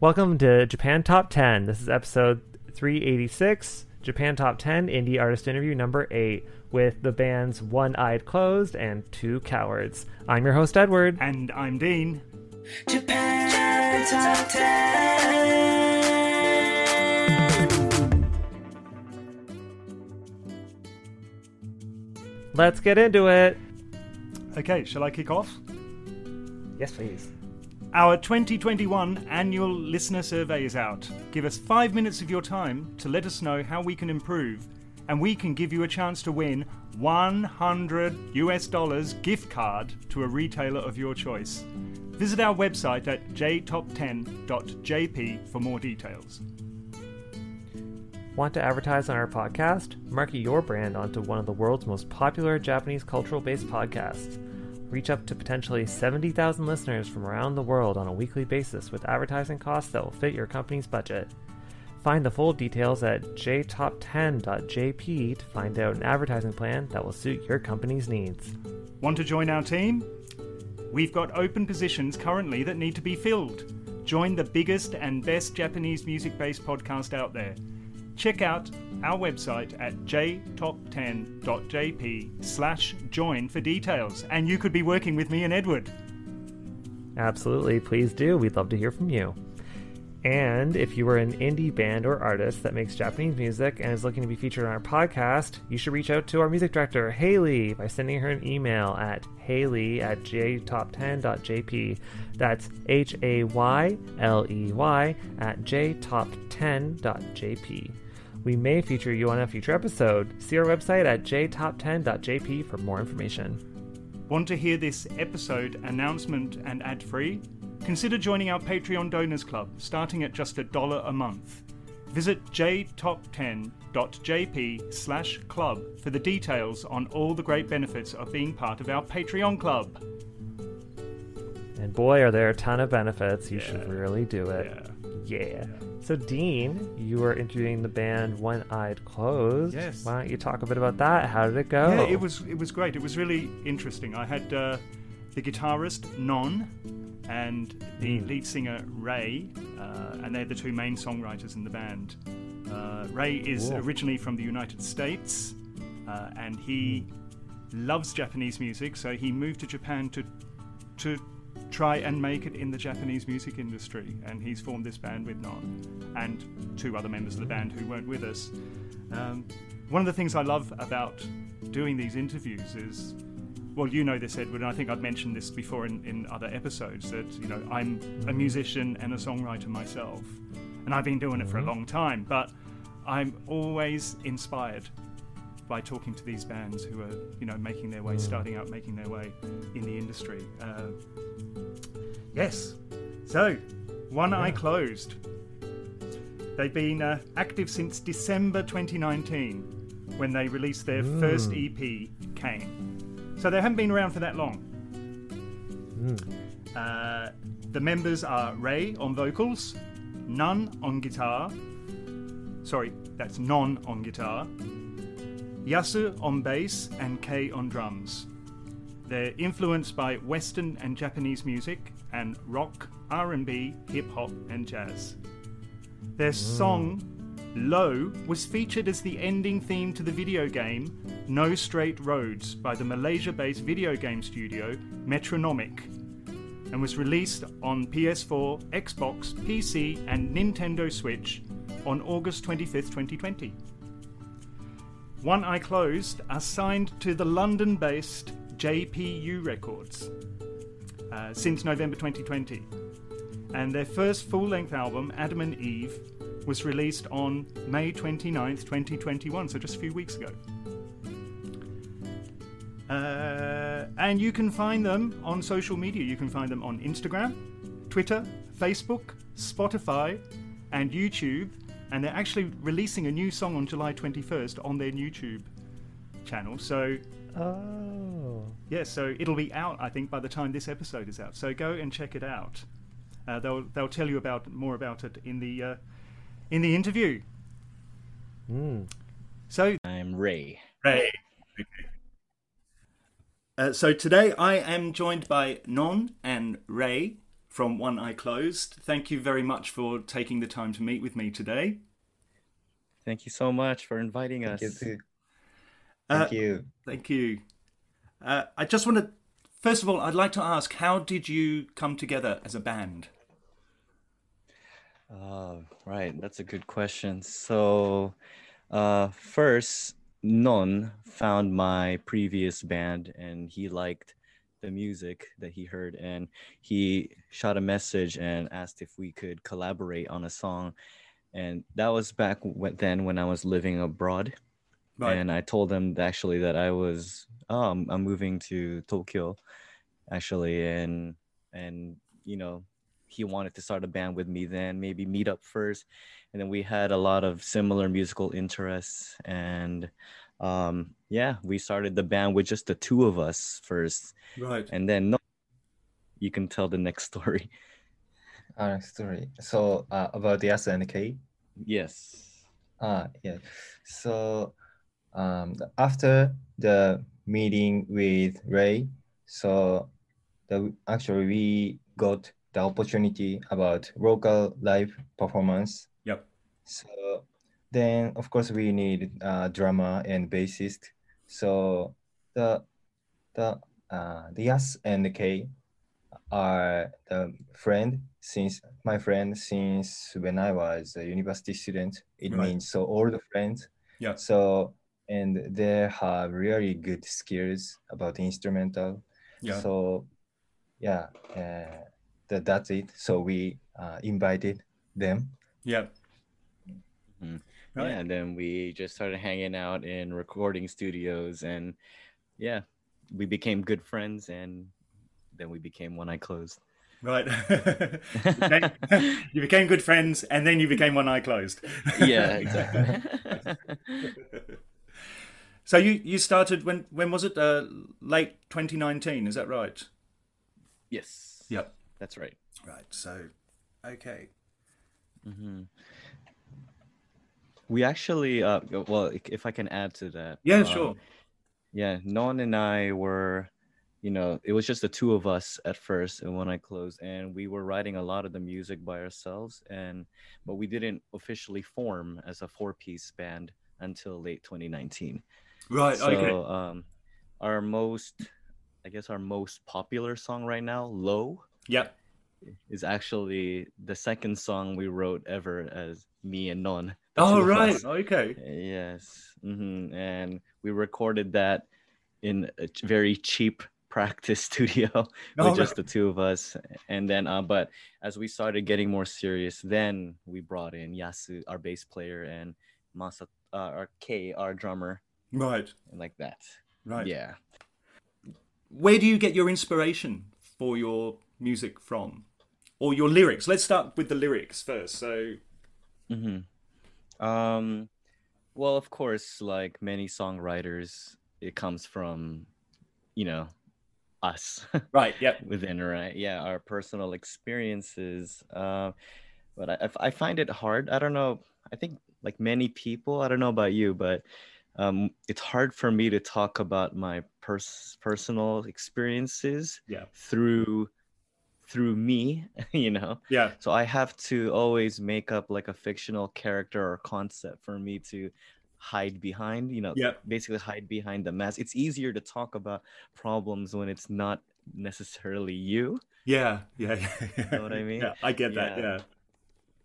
Welcome to Japan Top 10. This is episode 386, Japan Top 10 Indie Artist Interview number 8 with the bands One Eye Closed and Two Cowards. I'm your host, Edward. And I'm Dean. Japan Top 10. Let's get into it. Okay, shall I kick off? Yes, please. Our 2021 annual listener survey is out. Give us five minutes of your time to let us know how we can improve, and we can give you a chance to win 100 US dollars gift card to a retailer of your choice. Visit our website at jtop10.jp for more details. Want to advertise on our podcast? Market your brand onto one of the world's most popular Japanese cultural based podcasts reach up to potentially 70,000 listeners from around the world on a weekly basis with advertising costs that will fit your company's budget. Find the full details at jtop10.jp to find out an advertising plan that will suit your company's needs. Want to join our team? We've got open positions currently that need to be filled. Join the biggest and best Japanese music based podcast out there. Check out our website at jtop10.jp slash join for details. And you could be working with me and Edward. Absolutely, please do. We'd love to hear from you. And if you are an indie band or artist that makes Japanese music and is looking to be featured on our podcast, you should reach out to our music director, Hayley, by sending her an email at hayley at jtop10.jp. That's H A Y L E Y at jtop10.jp. We may feature you on a future episode. See our website at jtop10.jp for more information. Want to hear this episode announcement and ad free? Consider joining our Patreon Donors Club, starting at just a dollar a month. Visit jtop10.jp slash club for the details on all the great benefits of being part of our Patreon club. And boy, are there a ton of benefits. You Yeah. should really do it. Yeah. Yeah. So, Dean, you were interviewing the band One Eye Closed. Yes. Why don't you talk a bit about that? How did it go? Yeah, it was it was great. It was really interesting. I had uh, the guitarist Non and the Mm. lead singer Ray, uh, and they're the two main songwriters in the band. Uh, Ray is originally from the United States, uh, and he loves Japanese music. So he moved to Japan to to try and make it in the Japanese music industry. And he's formed this band with Non and two other members of the band who weren't with us. Um, one of the things I love about doing these interviews is, well, you know this, Edward, and I think I've mentioned this before in, in other episodes that, you know, I'm a musician and a songwriter myself. And I've been doing it for a long time, but I'm always inspired by talking to these bands who are, you know, making their way, starting out, making their way in the industry. Uh, yes. So, One Eye Closed. They've been uh, active since December 2019 when they released their first EP, Cain. So they haven't been around for that long. Uh, the members are Ray on vocals, Nun on guitar. Sorry, that's Non on guitar. Yasu on bass and Kei on drums. They're influenced by Western and Japanese music and rock, R&B, hip hop, and jazz. Their song Low was featured as the ending theme to the video game No Straight Roads by the Malaysia based video game studio Metronomik and was released on PS4, Xbox, PC, and Nintendo Switch on August 25th, 2020. One Eye Closed are signed to the London based JPU Records uh, since November 2020. And their first full length album, Adam and Eve, was released on May 29th, 2021, so just a few weeks ago. Uh, and you can find them on social media. You can find them on Instagram, Twitter, Facebook, Spotify, and YouTube. And they're actually releasing a new song on July 21st on their YouTube channel. So, Oh. yeah, so it'll be out, I think, by the time this episode is out. So go and check it out. Uh, they'll they'll tell you about more about it in the uh, in the interview. Mm. So I'm Ray. Ray. Okay. Uh, so today I am joined by Non and Ray from One Eye Closed. Thank you very much for taking the time to meet with me today. Thank you so much for inviting us. Thank you too. Uh, Thank you. Thank you. Uh, I just want to, first of all, I'd like to ask, how did you come together as a band? Uh, right, that's a good question. So, uh, first, Non found my previous band and he liked the music that he heard and he shot a message and asked if we could collaborate on a song. And that was back when, then when I was living abroad. right. And I told him actually that I was um I'm moving to Tokyo actually and and you know he wanted to start a band with me then maybe meet up first and then we had a lot of similar musical interests and um yeah we started the band with just the two of us first Right. and then no you can tell the next story Uh, story. So uh, about the S and K. yes Ah, yeah. So um, after the meeting with Ray, so the actually we got the opportunity about local live performance. Yep. So then, of course, we need uh, drummer and bassist. So the the uh, the S and the K are the friend since my friend since when I was a university student. It Right. means so all the friends. Yeah. So and they have really good skills about instrumental. Yeah. So yeah, uh, that, that's it. So we uh, invited them. yeah. Mhm. Right. yeah and then we just started hanging out in recording studios and yeah we became good friends and then we became one eye closed Right. you, became, good friends and then you became one eye closed. yeah exactly so you, you started when when was it? Uh, late 2019, is that right? yes Yep. that's right Right. So okay. Mm hmm we actually uh well if i can add to that Yeah, um, sure. yeah non and i were you know it was just the two of us at first and One Eye Closed and we were writing a lot of the music by ourselves and but we didn't officially form as a four piece band until late 2019 Right, so okay. um our most i guess our most popular song right now low Yep. is actually the second song we wrote ever as me and non Oh right, okay. Yes. hmm And we recorded that in a very cheap practice studio with Oh, just the two of us. And then, uh, but as we started getting more serious, then we brought in Yasu, our bass player, and Masa, uh, our K, our drummer, Right, and like that. right. Yeah. Where do you get your inspiration for your music from? Or your lyrics? Let's start with the lyrics first. So hmm Um, well, of course, like many songwriters, it comes from, you know, us Right. Yep. within right yeah our personal experiences uh, but I, I find it hard i don't know i think like many people i don't know about you but um, it's hard for me to talk about my pers- personal experiences Yeah. through through me you know Yeah. so i have to always make up like a fictional character or concept for me to hide behind you know Yeah. basically hide behind the mask it's easier to talk about problems when it's not necessarily you Yeah. Yeah. Yeah. know what I mean? Yeah. I get that. Yeah. Yeah.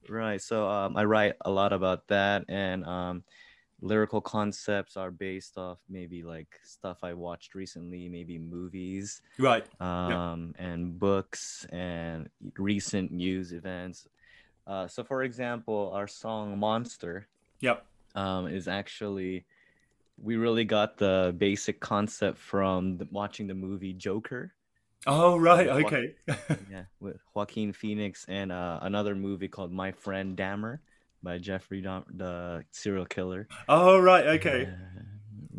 right so um, i write a lot about that and um, lyrical concepts are based off maybe like stuff i watched recently maybe movies Right. um, and books and recent news events uh, so for example our song monster Yep. um, is actually we really got the basic concept from the, watching the movie Joker. Oh, right. Okay. Yeah, with Joaquin Phoenix and uh, another movie called My Friend Dahmer by Jeffrey Dahmer, the serial killer. oh, right. Okay.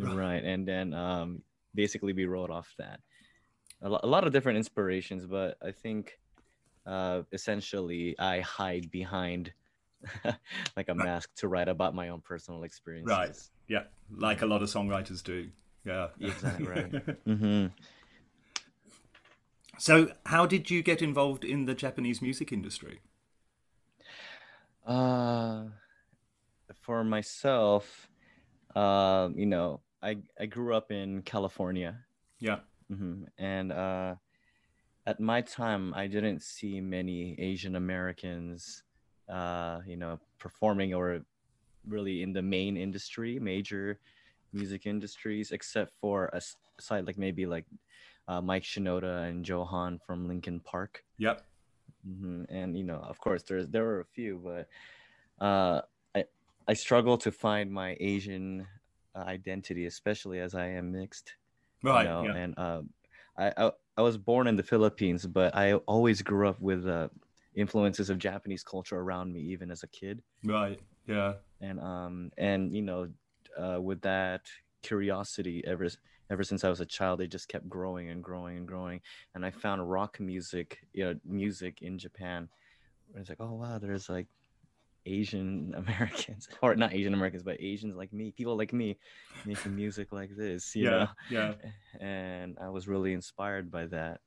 Uh, right, and then um, basically we wrote off that. A, lo- a lot of different inspirations, but I think uh, essentially I hide behind like a mask to write about my own personal experiences. Right. Yeah. Like a lot of songwriters do. Yeah. Exactly right. hmm So, how did you get involved in the Japanese music industry? Uh, for myself, uh, you know, I I grew up in California, Yeah. hmm and uh, at my time, I didn't see many Asian Americans, uh, you know, performing or really in the main industry, major music industries, except for a side like maybe like uh, Mike Shinoda and Joe Hahn from Linkin Park. Yep. Hmm And you know, of course, there's there were a few, but uh, I I struggle to find my Asian uh, identity, especially as I am mixed. you Right. know, yeah. And uh, I, I I was born in the Philippines, but I always grew up with uh, influences of Japanese culture around me, even as a kid. Right. Yeah. And um and you know, uh, with that curiosity ever ever since I was a child, they just kept growing and growing and growing. And I found rock music, you know, music in Japan. Where it's like, oh wow, there's like Asian Americans, or not Asian Americans, but Asians like me, people like me, making music like this, you yeah. know. Yeah. And I was really inspired by that.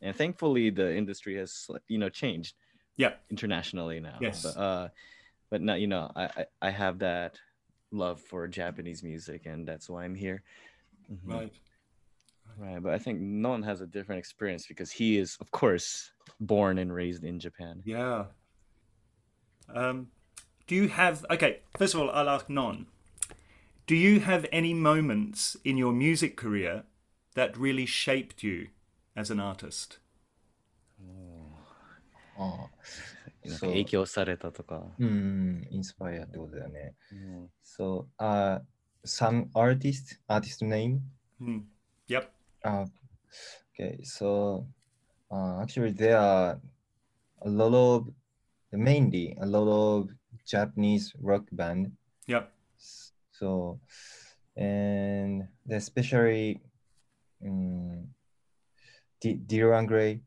And thankfully, the industry has, you know, changed Yeah. internationally now. Yes. But uh, but not, you know, I I, I have that love for Japanese music, and that's why I'm here. Mhm. Right. Right, but I think Non has a different experience because he is, of course, born and raised in Japan. Yeah. Um, do you have okay? First of all, I'll ask Non. Do you have any moments in your music career that really shaped you as an artist? あなんかそう影響されたとか。うん、インスパイアってことだよね。うん、 So, uh, some artist, artist name. Hmm. Yep. Uh, okay, so uh, actually there are a lot of, mainly a lot of Japanese rock band. Yep. So, and especially um, D- Dir en grey.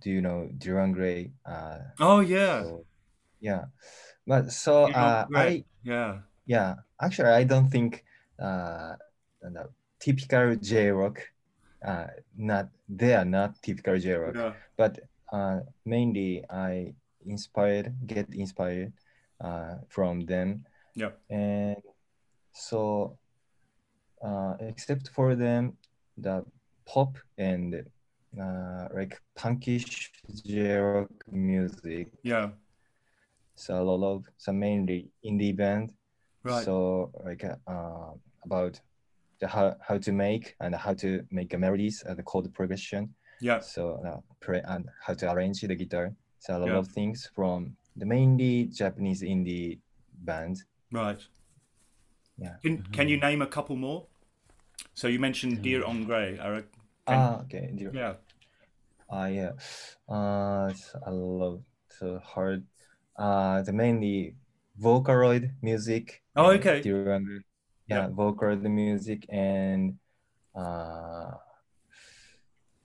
Do you know Dir en grey? Uh, Oh yeah. so, yeah, but so uh, I. Yeah. yeah actually I don't think uh, the typical J rock. Uh, not they are not typical J rock, Yeah. but uh, mainly I inspired get inspired uh, from them Yeah, and so uh, except for them the pop and uh, like punkish J rock music Yeah. so a lot of so mainly indie band Right. so like uh, about the how, how to make and how to make melodies and the chord progression yeah. so uh, play and how to arrange the guitar so a lot Yeah. of things from the mainly japanese indie bands Right. Yeah. Can Can you name a couple more? So you mentioned Dir en grey. Are a- ah okay dear. yeah. Ah, yeah. Uh, a lot so hard. Uh, the mainly Vocaloid music. Oh, okay. Do you remember? Yeah. Vocaloid music and uh,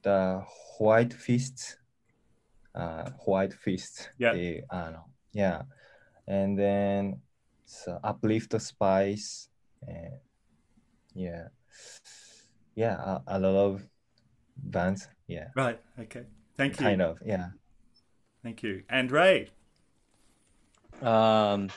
the white fist, uh, white fist. Yeah. Uh, no, yeah, and then so uplift the spice, and yeah, yeah, a, a lot of bands. Yeah, Right. Okay. Thank you. kind of. Yeah. Thank you. And Ray. Um,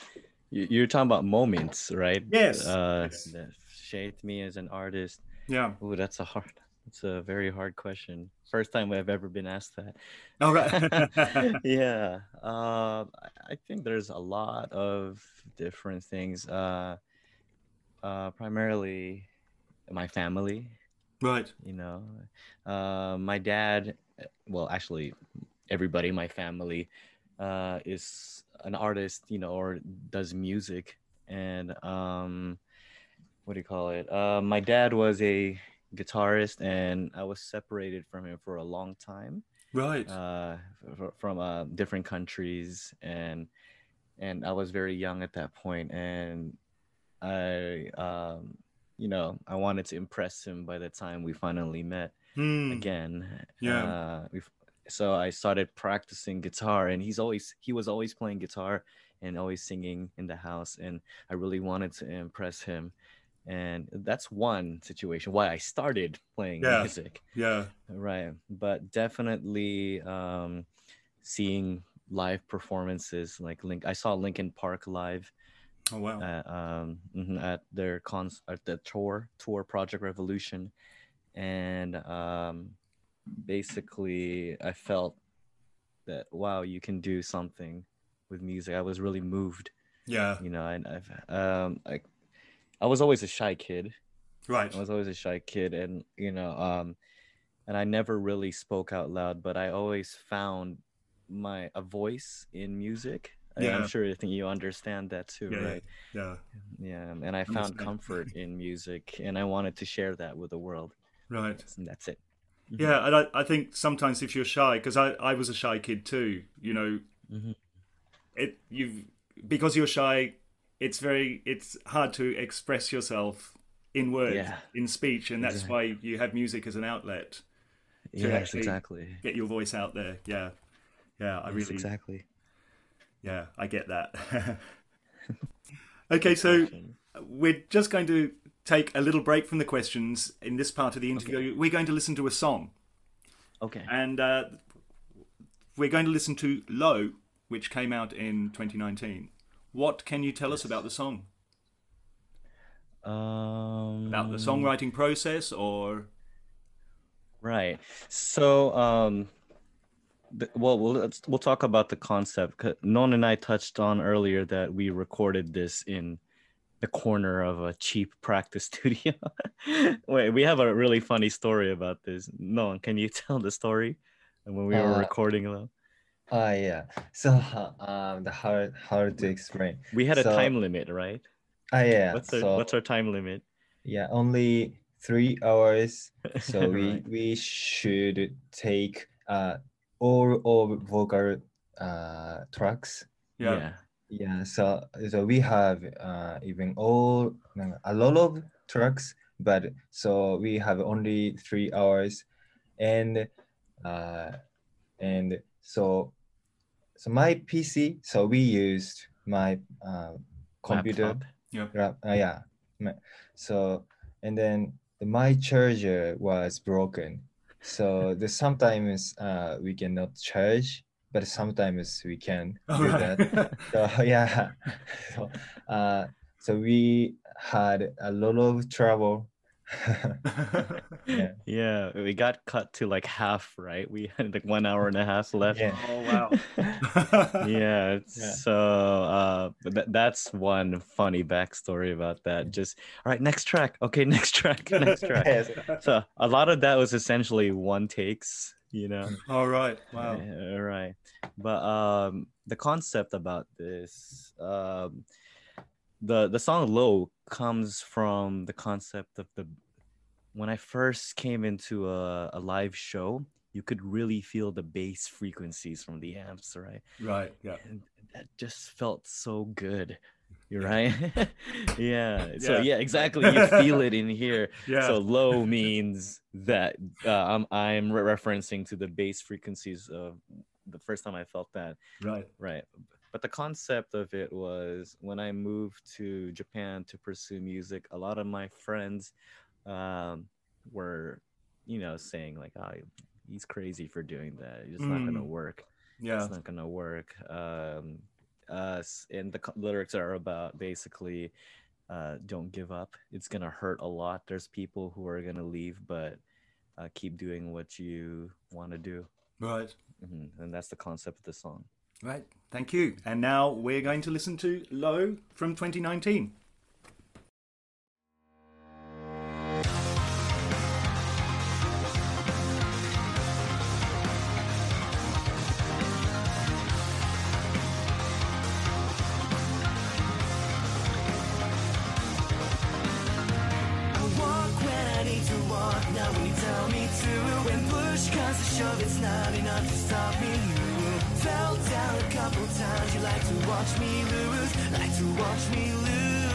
you, you're talking about moments, right? Yes, Uh, yes. that shaped me as an artist. Yeah. Ooh, that's a hard. It's a very hard question. First time I've ever been asked that. All right. yeah. Uh, I I think there's a lot of different things. Uh, uh, primarily my family. right. You know, uh, my dad. Well, actually, everybody in my family uh, is an artist. You know, or does music. And um, what do you call it? Uh, my dad was a guitarist, and I was separated from him for a long time Right. uh, f- from uh, different countries, and and I was very young at that point, and I, um, you know, I wanted to impress him by the time we finally met Hmm. again. Yeah. Uh, we so I started practicing guitar, and he's always he was always playing guitar and always singing in the house, and I really wanted to impress him. And that's one situation why I started playing Yeah. music Yeah. right but definitely um seeing live performances like link i saw linkin park live Oh wow. at, um mhm, at their cons at the tour tour Projekt Revolution and um basically i felt that wow you can do something with music i was really moved yeah. you know and i've um like i was always a shy kid Right. I was always a shy kid, and you know, um, and I never really spoke out loud, but I always found my a voice in music. Yeah. I'm sure I think you understand that too, yeah, right? Yeah. Yeah, and I found comfort in music, and I wanted to share that with the world, Right. and that's it. Yeah, and I, I think sometimes if you're shy, because I, I was a shy kid too, you know, Mhm. it you because you're shy, it's very it's hard to express yourself in words, Yeah. in speech, and that's Exactly. why you have music as an outlet to Yes, actually exactly. get your voice out there. Yeah, yeah, I Yes, really, exactly. yeah, I get that. okay, so we're just going to take a little break from the questions in this part of the interview. We're going to listen to a song. Okay. And uh, we're going to listen to Low, which came out in 2019. What can you tell us about the song? Um, About the songwriting process or. Right. So, um, the, well, we'll let's, we'll talk about the concept. Non and I touched on earlier that we recorded this in the corner of a cheap practice studio. Wait, we have a really funny story about this. Non, can you tell the story? And when we were Uh, recording, though, Ah, yeah. So, um, the hard hard to explain. we had a time limit, right? Ah, yeah. What's our so, What's our time limit? yeah, only three hours. So we Right. we should take uh all of vocal uh tracks. Yeah. Yeah. Yeah, so so we have uh even all a lot of trucks, but so we have only three hours, and uh and so so my PC. So we used my uh, computer. Laptop. Ra- uh, yeah. So and then my charger was broken. So the sometimes uh, we cannot charge, but sometimes we can All do right. that. So yeah. So uh, so we had a lot of trouble. yeah. Yeah, we got cut to like half, right? We had like one hour and a half left. Yeah. oh, wow. yeah, Yeah. so uh but that, that's one funny backstory about that just all right next track okay next track next track Yes. so a lot of that was essentially one takes you know All right. Wow. all right but um the concept about this um the the song low comes from the concept of the when i first came into a, a live show you could really feel the bass frequencies from the amps right Right. Yeah. and that just felt so good You're right. yeah. So Yeah. yeah, exactly. You feel it in here. Yeah. So low means that uh, I'm I'm re- referencing to the bass frequencies of the first time I felt that. Right. Right. But the concept of it was when I moved to Japan to pursue music, a lot of my friends um, were, you know, saying like, "Oh, he's crazy for doing that. It's not gonna Mm. work." Yeah. it's not gonna work um uh and the lyrics are about basically uh don't give up it's gonna hurt a lot there's people who are gonna leave but uh, keep doing what you want to do Right. hmm and that's the concept of the song Right. Thank you. And now we're going to listen to Low from 2019. Watch me lose, like to watch me lose.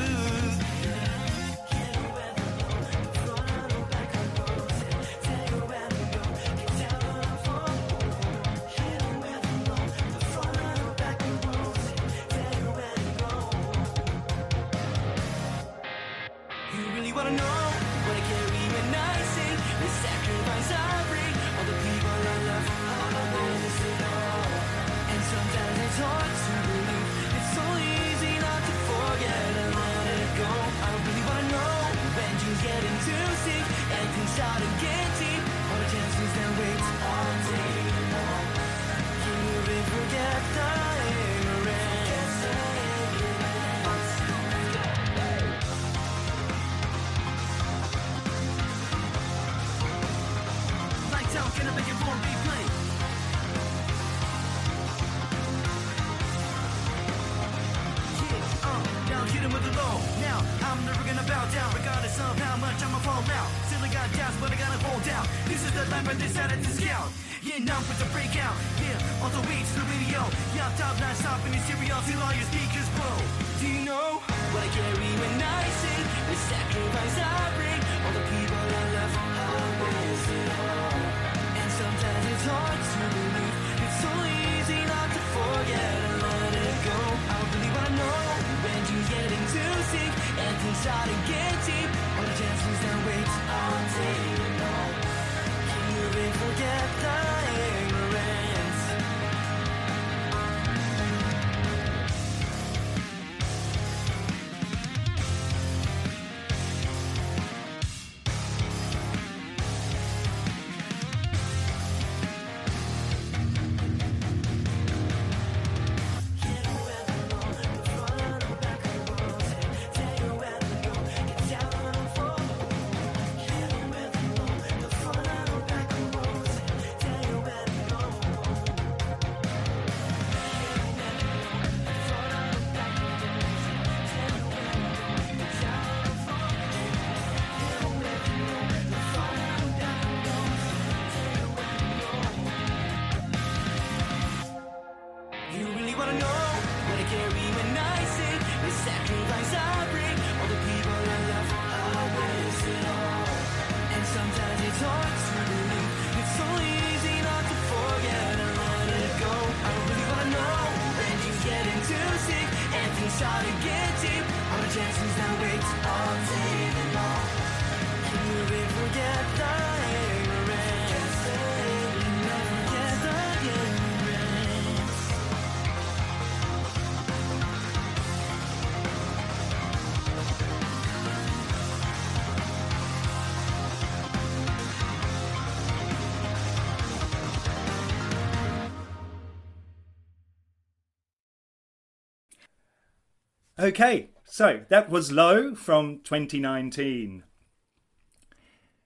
Okay, so that was Low from 2019.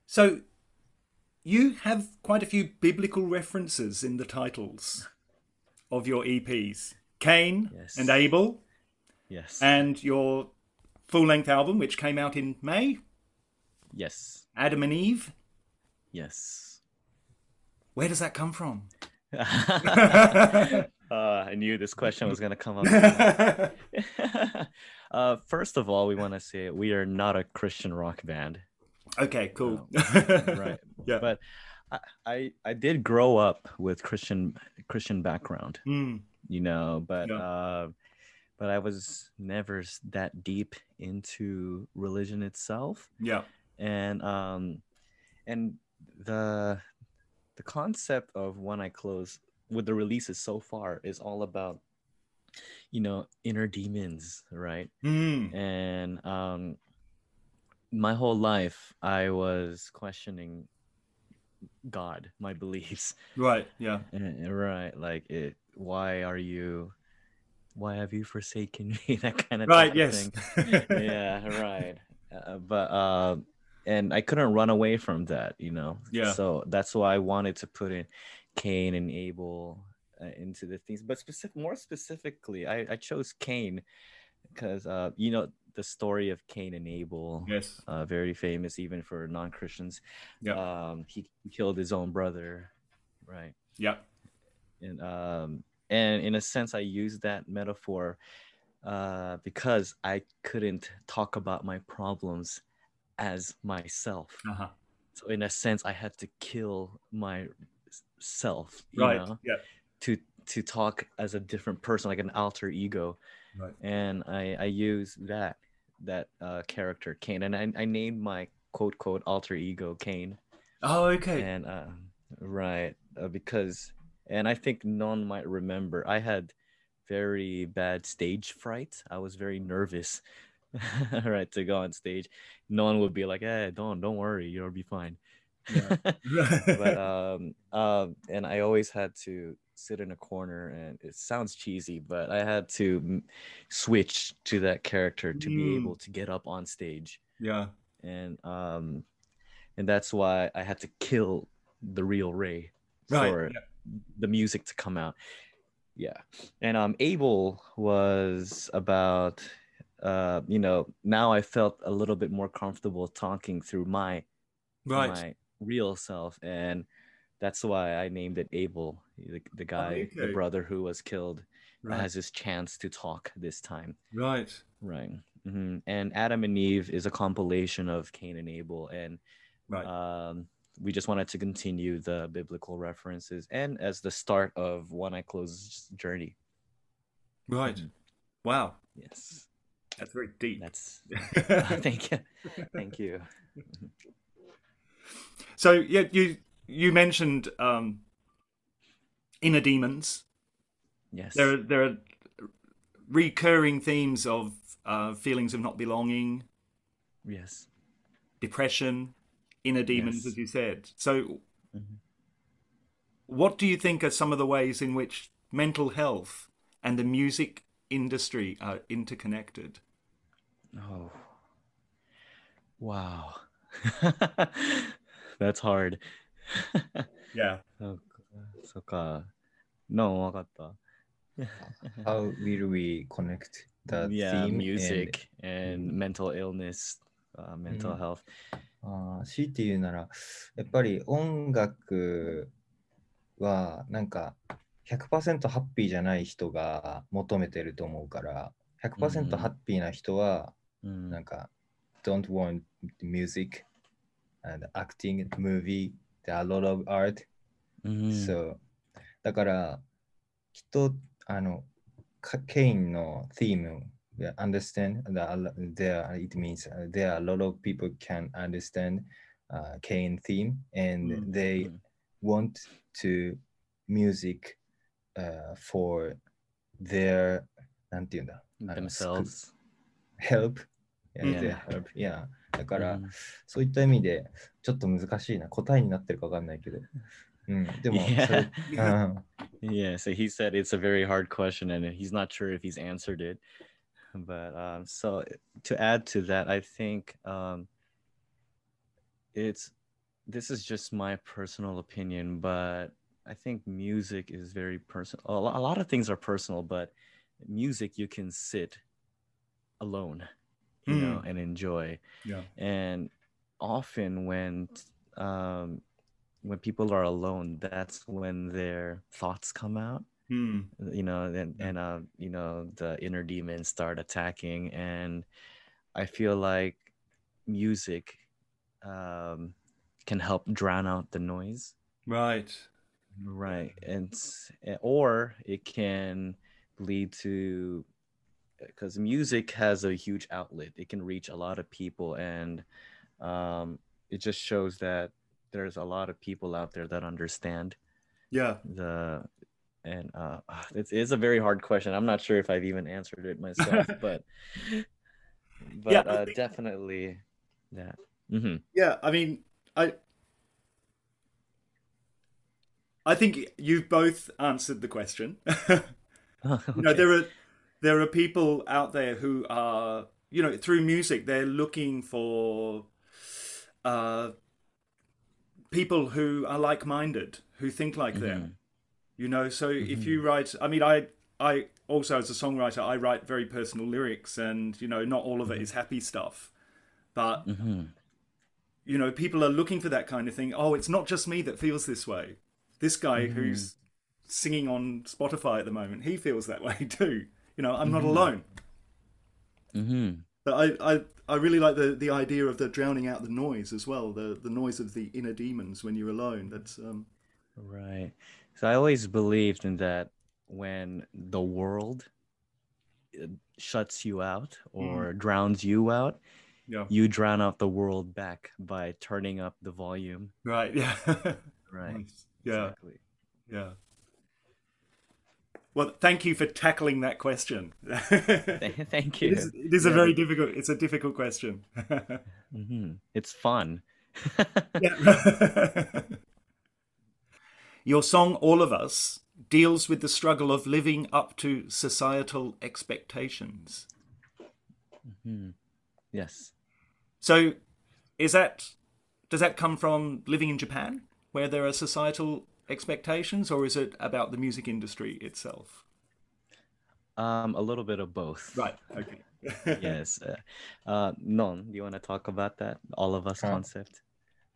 So you have quite a few biblical references in the titles of your EPs Cain Yes. and Abel, yes and your full length album, which came out in May, yes Adam and Eve. yes Where does that come from? uh, I knew this question was going to come up. uh, first of all, we want to say we are not a Christian rock band. okay, cool. right. Yeah. But I, I I did grow up with Christian Christian background, Mm, you know, but Yeah. uh, but I was never that deep into religion itself, yeah. and um, and the the concept of One Eye Closed with the releases so far is all about you know inner demons, right? Mm, and um my whole life i was questioning god my beliefs right. Yeah. And- right like it why are you why have you forsaken me that kind of Right. Yes. thing. yeah right uh, but uh and i couldn't run away from that you know Yeah. so that's why i wanted to put in cain and abel uh, into the things but specific more specifically i i chose cain because uh you know the story of cain and abel yes. uh very famous even for non-christians Yeah. um he killed his own brother right Yeah. and um and in a sense i use that metaphor uh because i couldn't talk about my problems as myself Uh-huh. so in a sense i had to kill my s- self you Right. know Yeah. to to talk as a different person like an alter ego Right. and i i use that that uh character cain and i, I named my quote quote alter ego cain Oh, okay. and uh, right uh, because and i think none might remember i had very bad stage fright i was very nervous right to go on stage no one would be like hey don't don't worry you'll be fine yeah. but um um and i always had to sit in a corner and it sounds cheesy but i had to m- switch to that character to be Mm. able to get up on stage yeah. and um and that's why i had to kill the real ray Right. for yeah. the music to come out yeah and um abel was about uh you know now i felt a little bit more comfortable talking through my Right. my real self and that's why i named it abel the, the guy the okay. brother who was killed Right. has his chance to talk this time Right. right hmm and adam and eve is a compilation of cain and abel and Right. um we just wanted to continue the biblical references and as the start of One Eye Closed journey right. Mhm. Wow. yes That's very deep. that's thank you thank you So yeah, you you mentioned um, inner demons. yes There are, there are recurring themes of uh, feelings of not belonging, yes depression, inner demons, Yes. as you said. So, Mhm. what do you think are some of the ways in which mental health and the music industry are interconnected? Oh wow that's hard Yeah. そうか no わかった How will we connect the yeah music and, mental illness uh, mental Mm. health And, あー強いて言うなら、やっぱり音楽はなんか100%ハッピーじゃない人が求めてると思うから、100%うんハッピーな人は Hmm. うん、なんか、don't uh, want music and acting, movie, there are a lot of art. Hmm. うん theme, understand that there, it means uh, there are a lot of people can understand uh, Cain theme and hmm. they want to music uh, for their themselves help. Yeah, Mm. their help. Yeah. だから、うんそういった意味で、ちょっと難しいな。答えになってるかわかんないけど。うん、でも、それ Yeah. うん Yeah, so he said it's a very hard question and he's not sure if he's answered it. But um, so to add to that, I think um, it's this is just my personal opinion, but I think music is very personal. A lo- a lot of things are personal, but music you can sit alone, you know, and enjoy Yeah. and often when um when people are alone, that's when their thoughts come out. Hmm. You know, and and uh, you know, the inner demons start attacking, and I feel like music um, can help drown out the noise. Right. Right, and or it can lead to because music has a huge outlet. It can reach a lot of people, and um, it just shows that there's a lot of people out there that understand Yeah. the and uh it's, it's a very hard question i'm not sure if i've even answered it myself but but Yeah, uh think- definitely that hmm Yeah, I mean, I I think you've both answered the question. You know, there are there are people out there who are, you know, through music, they're looking for uh, people who are like-minded, who think like them. Mm-hmm. You know, so if you mm-hmm. write, I mean, I I also as a songwriter, I write very personal lyrics, and you know, not all of it mm-hmm. is happy stuff, but you know, people are looking for that kind of thing. Oh, it's not just me that feels this way. This guy who's singing on Spotify at the moment, he feels that way too. You know, I'm not alone. hmm But I, I, I really like the, the idea of the drowning out the noise as well. The the noise of the inner demons when you're alone. That's um right so i always believed in that when the world uh, shuts you out or drowns you out yeah. you drown out the world back by turning up the volume Right. Yeah. right Nice. Yeah. exactly Yeah. Well, thank you for tackling that question. Thank you It is, it is a very difficult. It's a difficult question. hmm It's fun. Your song, All of Us, deals with the struggle of living up to societal expectations. Mhm. Yes. So, is that does that come from living in Japan, where there are societal expectations, or is it about the music industry itself? Um, a little bit of both. Right. Okay. yes. Uh, uh, Non, do you want to talk about that? All of us Uh, concept.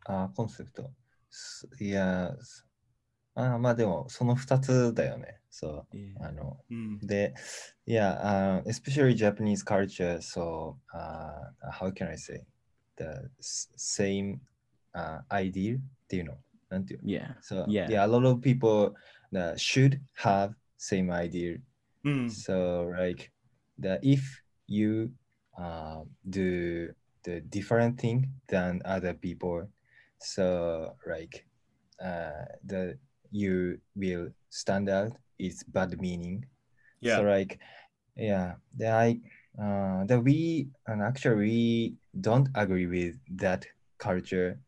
あーコンセプト。すいや、すあーまあでも、その2つだよね。そう。 Yeah. あの、 Mm. で、yeah, uh, especially Japanese culture, so uh, how can I say? The s- same uh, ideal ってい yeah. So yeah. yeah a lot of people that should have same idea. Mm. so like that, if you uh, do the different thing than other people so like uh, the you will stand out is bad meaning. Yeah. So like yeah the i uh, that we and actually we don't agree with that culture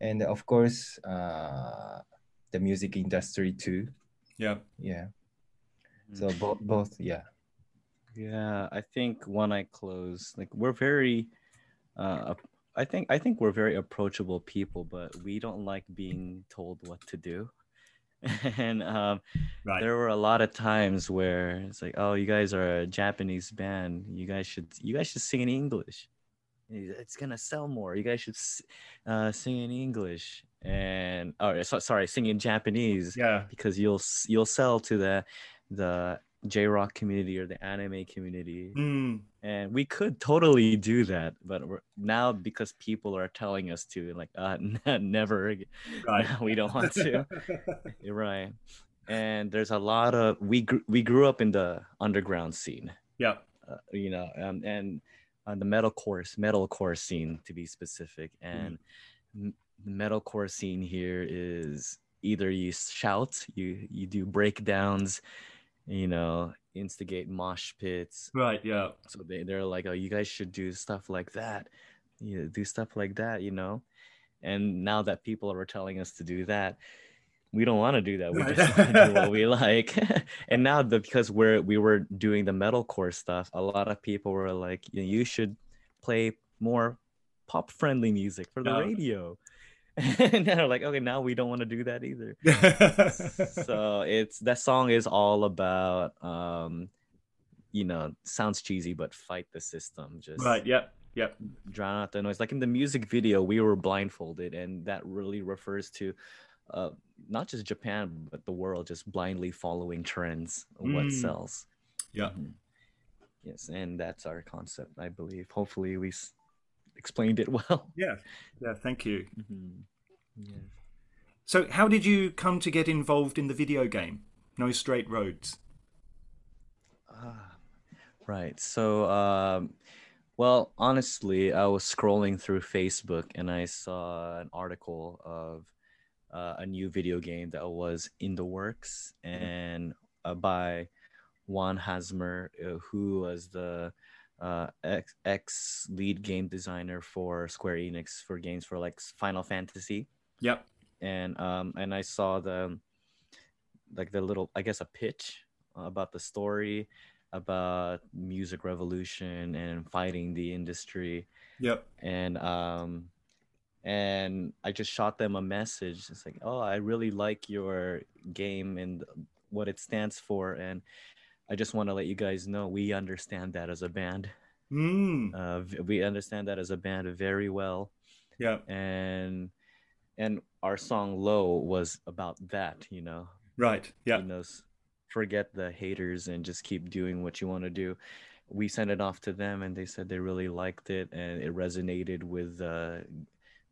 and of course uh, the music industry too. Yeah. Yeah. So both both yeah. Yeah, I think One Eye Closed, like we're very, uh, I think I think we're very approachable people, but we don't like being told what to do. and um, Right. there were a lot of times where it's like, oh, you guys are a Japanese band. You guys should you guys should sing in English. It's gonna sell more. You guys should uh, sing in English and oh, so, sorry, sing in Japanese Yeah. because you'll you'll sell to the the J rock community or the anime community, Mm. and we could totally do that, but we're, now because people are telling us to, like, uh, never, again. Right. we don't want to. You're right, and there's a lot of we gr- we grew up in the underground scene, Yeah. uh, you know, um, and uh, the metal course metal core scene to be specific, and m- the metalcore scene here is either you shout, you you do breakdowns, you know, instigate mosh pits. Right. Yeah. So they they're like, oh, you guys should do stuff like that, you know, do stuff like that, you know. And now that people are telling us to do that, we don't want to do that. We Right. just want to do what we like. and now because we're we were doing the metalcore stuff, a lot of people were like, you, know, you should play more pop friendly music for the Yeah. radio. and they're like, okay, now we don't want to do that either. so it's that song is all about um you know sounds cheesy but fight the system just right. Yep. Yep. drown out the noise like in the music video we were blindfolded and that really refers to uh, not just Japan but the world just blindly following trends of what Mm. sells. Yeah. Mhm. Yes, and that's our concept, I believe. Hopefully, we s- explained it well. Yeah. Yeah. Thank you. Mhm. Yes. So, how did you come to get involved in the video game? No Straight Roads. Ah, right. So, um, well, honestly, I was scrolling through Facebook and I saw an article of uh, a new video game that was in the works and uh, by Wan Hazmer, uh, who was the uh, ex, ex lead game designer for Square Enix for games for like Final Fantasy Yep. and um and I saw the like the little I guess a pitch about the story about music revolution and fighting the industry Yep. and um and I just shot them a message it's like oh I really like your game and what it stands for and I just want to let you guys know we understand that as a band Mm. uh, we understand that as a band very well Yeah. and and our song low was about that you know Right. Yeah. you know forget the haters and just keep doing what you want to do we sent it off to them and they said they really liked it and it resonated with uh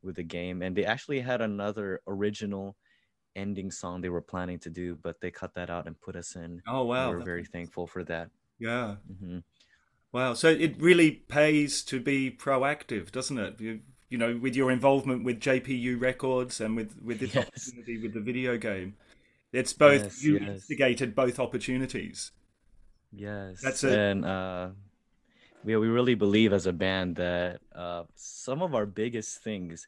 with the game and they actually had another original ending song they were planning to do but they cut that out and put us in Oh wow. we we're very thankful for that Yeah. hmm Wow. So it really pays to be proactive, doesn't it? You, you know, with your involvement with JPU Records and with with this Yes. opportunity with the video game, it's both Yes, you yes. instigated both opportunities. Yes. That's it. And uh we we really believe as a band that uh some of our biggest things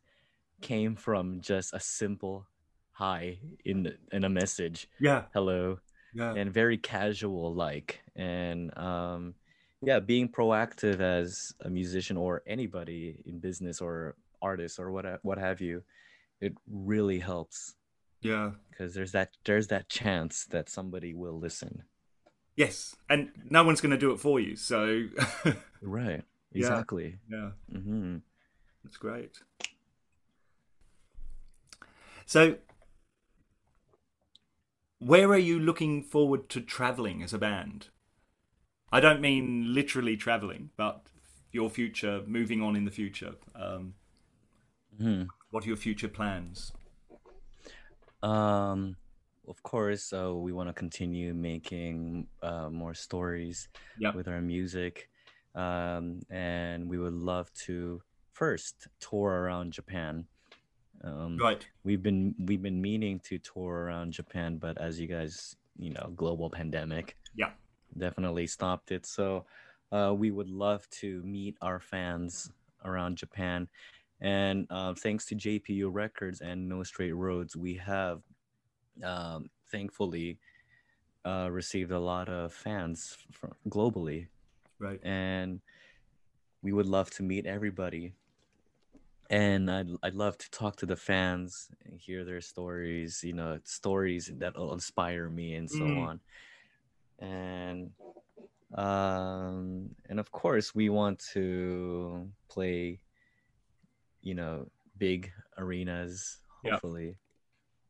came from just a simple hi in in a message. Yeah. Hello. Yeah. And very casual like and um yeah, being proactive as a musician or anybody in business or artist or what what have you, it really helps Yeah. because there's that there's that chance that somebody will listen. Yes. And no one's going to do it for you. So Right. Yeah. Exactly. yeah, hmm that's great. So where are you looking forward to traveling as a band? I don't mean literally traveling, but your future, moving on in the future. Um, hmm what are your future plans? Um, of course, uh, we want to continue making uh, more stories Yeah. with our music, um, and we would love to first tour around Japan. Um, Right. We've been we've been meaning to tour around Japan, but as you guys, you know, global pandemic Yeah. definitely stopped it. So uh, we would love to meet our fans around Japan. And uh, thanks to JPU Records and No Straight Roads, we have um, thankfully uh, received a lot of fans from globally. Right. And we would love to meet everybody. And I'd, I'd love to talk to the fans and hear their stories, you know, stories that will inspire me and so Mm. on. And um and of course we want to play you know big arenas hopefully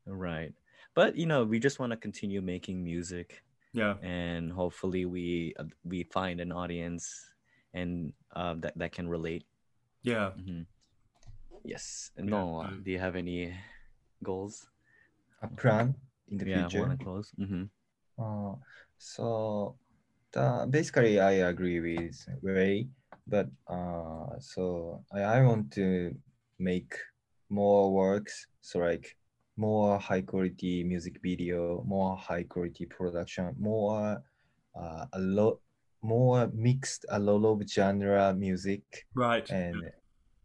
right but you know we just want to continue making music Yeah. and hopefully we uh, we find an audience and uh, that that can relate Yeah. Mhm. yes Yeah, no do you have any goals A plan in the yeah future. want to close hmm Uh, so the, basically I agree with Ray, but uh, so I, I want to make more works, so like more high quality music video, more high quality production, more uh, a lot more mixed a lot of genre music Right. and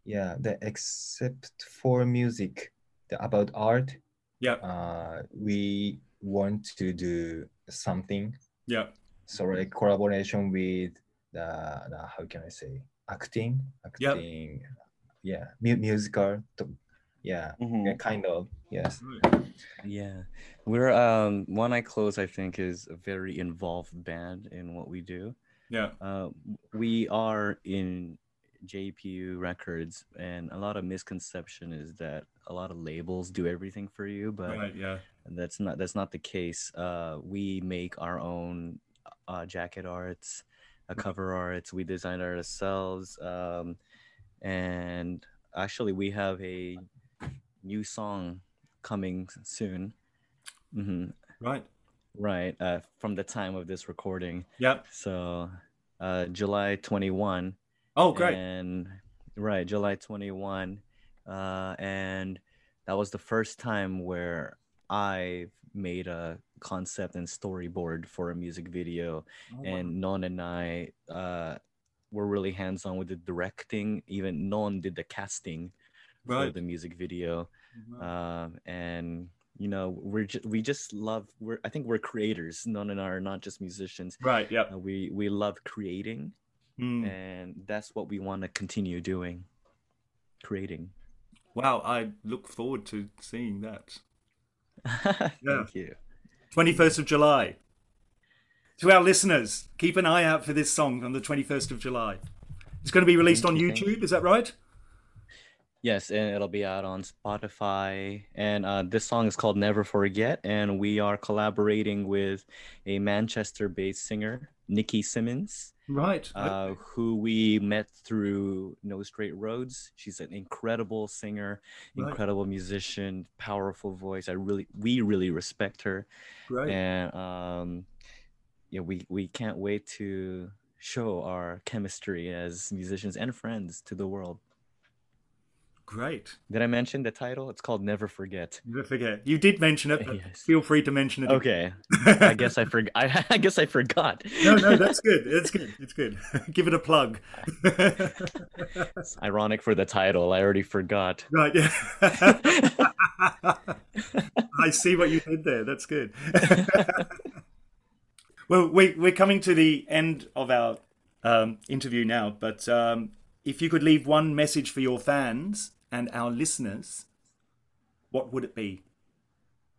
yeah, the except for music, the about art, Yeah. uh, we want to do something. Yeah. So like collaboration with the, the how can I say acting, Yep. acting, yeah, mu- musical, to- yeah, yeah, kind of yes. Yeah, we're um One Eye Closed. I think is a very involved band in what we do. Yeah. Uh, we are in JPU Records, and a lot of misconception is that a lot of labels do everything for you, but Right, yeah. that's not that's not the case. Uh, we make our own uh, jacket arts, uh, cover arts. We design ourselves, um, and actually, we have a new song coming soon. hmm Right. Right, uh, from the time of this recording. Yep. So, uh, July 21. Oh, great. And right, July 21. Uh, and that was the first time where I made a concept and storyboard for a music video. Oh, wow. and Non and I uh, were really hands on with the directing. Even Non did the casting for the music video. Wow. Um, and you know, we're ju- we just love. We're I think we're creators. Non and are not just musicians. Right. Yeah. Uh, we we love creating, Mm. and that's what we want to continue doing. Creating. Wow. I look forward to seeing that. Thank you. 21st of July. To our listeners, keep an eye out for this song on the 21st of July. It's going to be released Thank on you, YouTube, is that right? Yes, and it'll be out on Spotify. And uh, this song is called Never Forget. And we are collaborating with a Manchester based singer, Nikki Simmons, Right. uh, who we met through No Straight Roads. She's an incredible singer, Right. incredible musician, powerful voice. I really, we really respect her. Right. And um, yeah, we, we can't wait to show our chemistry as musicians and friends to the world. Great. Did I mention the title? It's called Never Forget. Never forget. You did mention it, but Yes. feel free to mention it. Okay. I guess I forgot. I, I guess I forgot. No, no, that's good. That's good. It's good. Give it a plug. It's ironic for the title. I already forgot. right. Yeah. I see what you did there. That's good. well, we, we're coming to the end of our um, interview now, but um, if you could leave one message for your fans and our listeners, what would it be?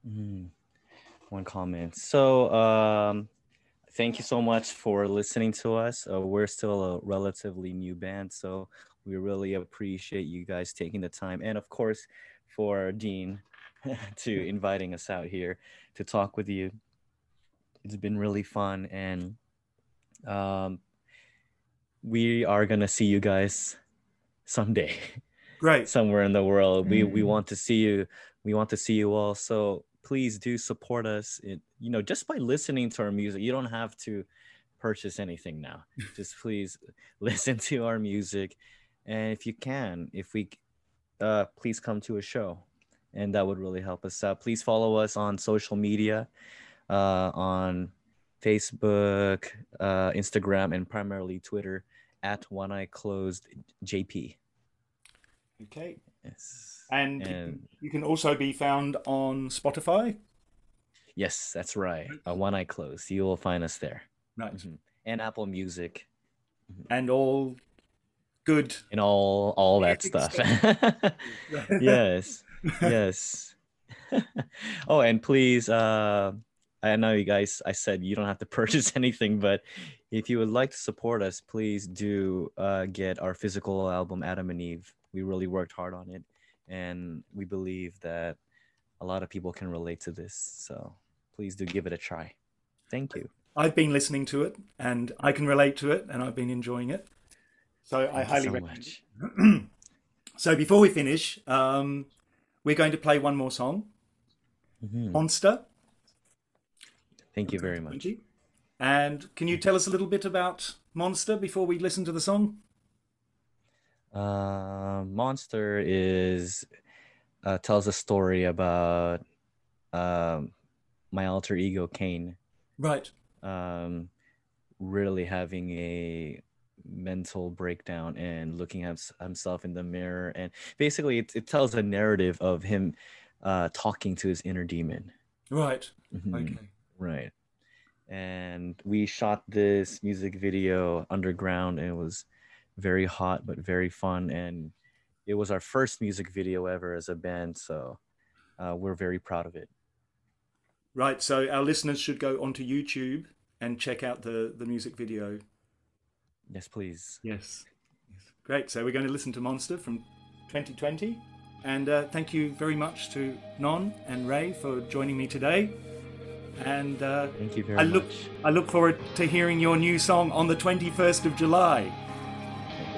Mhm. One comment. So, um, thank you so much for listening to us. Uh, we're still a relatively new band, so we really appreciate you guys taking the time, and of course, for Dean to inviting us out here to talk with you. It's been really fun, and um, we are gonna see you guys someday Great. somewhere in the world. We we Mm. want to see you. We want to see you all. So please do support us. It, you know, just by listening to our music, you don't have to purchase anything now. just please listen to our music, and if you can, if we, uh, please come to a show, and that would really help us out. Please follow us on social media, uh, on Facebook, uh, Instagram, and primarily Twitter at One Eye Closed JP. Okay. Yes. And, And- you can also be found on Spotify. Yes, that's right. Uh, One Eye Closed. You will find us there. Right. Mhm. And Apple Music And all good. and all all that stuff. yes. Yes. oh, and please uh I know you guys I said you don't have to purchase anything, but if you would like to support us, please do uh get our physical album Adam and Eve. We really worked hard on it and we believe that a lot of people can relate to this. So please do give it a try. Thank you. I've been listening to it and I can relate to it and I've been enjoying it. So I Thank you highly so recommend so before we finish, um, we're going to play one more song, Mhm. Monster. Thank you very much. And can you tell us a little bit about Monster before we listen to the song? Uh, Monster is uh, tells a story about um, my alter ego Cain Right. um, really having a mental breakdown and looking at himself in the mirror and basically it, it tells a narrative of him uh, talking to his inner demon. Right. Mhm. Okay. Right. And we shot this music video underground and it was very hot but very fun and it was our first music video ever as a band so uh, we're very proud of it right so our listeners should go onto youtube and check out the the music video yes please yes, yes. great so we're going to listen to monster from 2020 and uh, thank you very much to non and ray for joining me today and uh, thank you very I look, much. I look forward to hearing your new song on the 21st of July.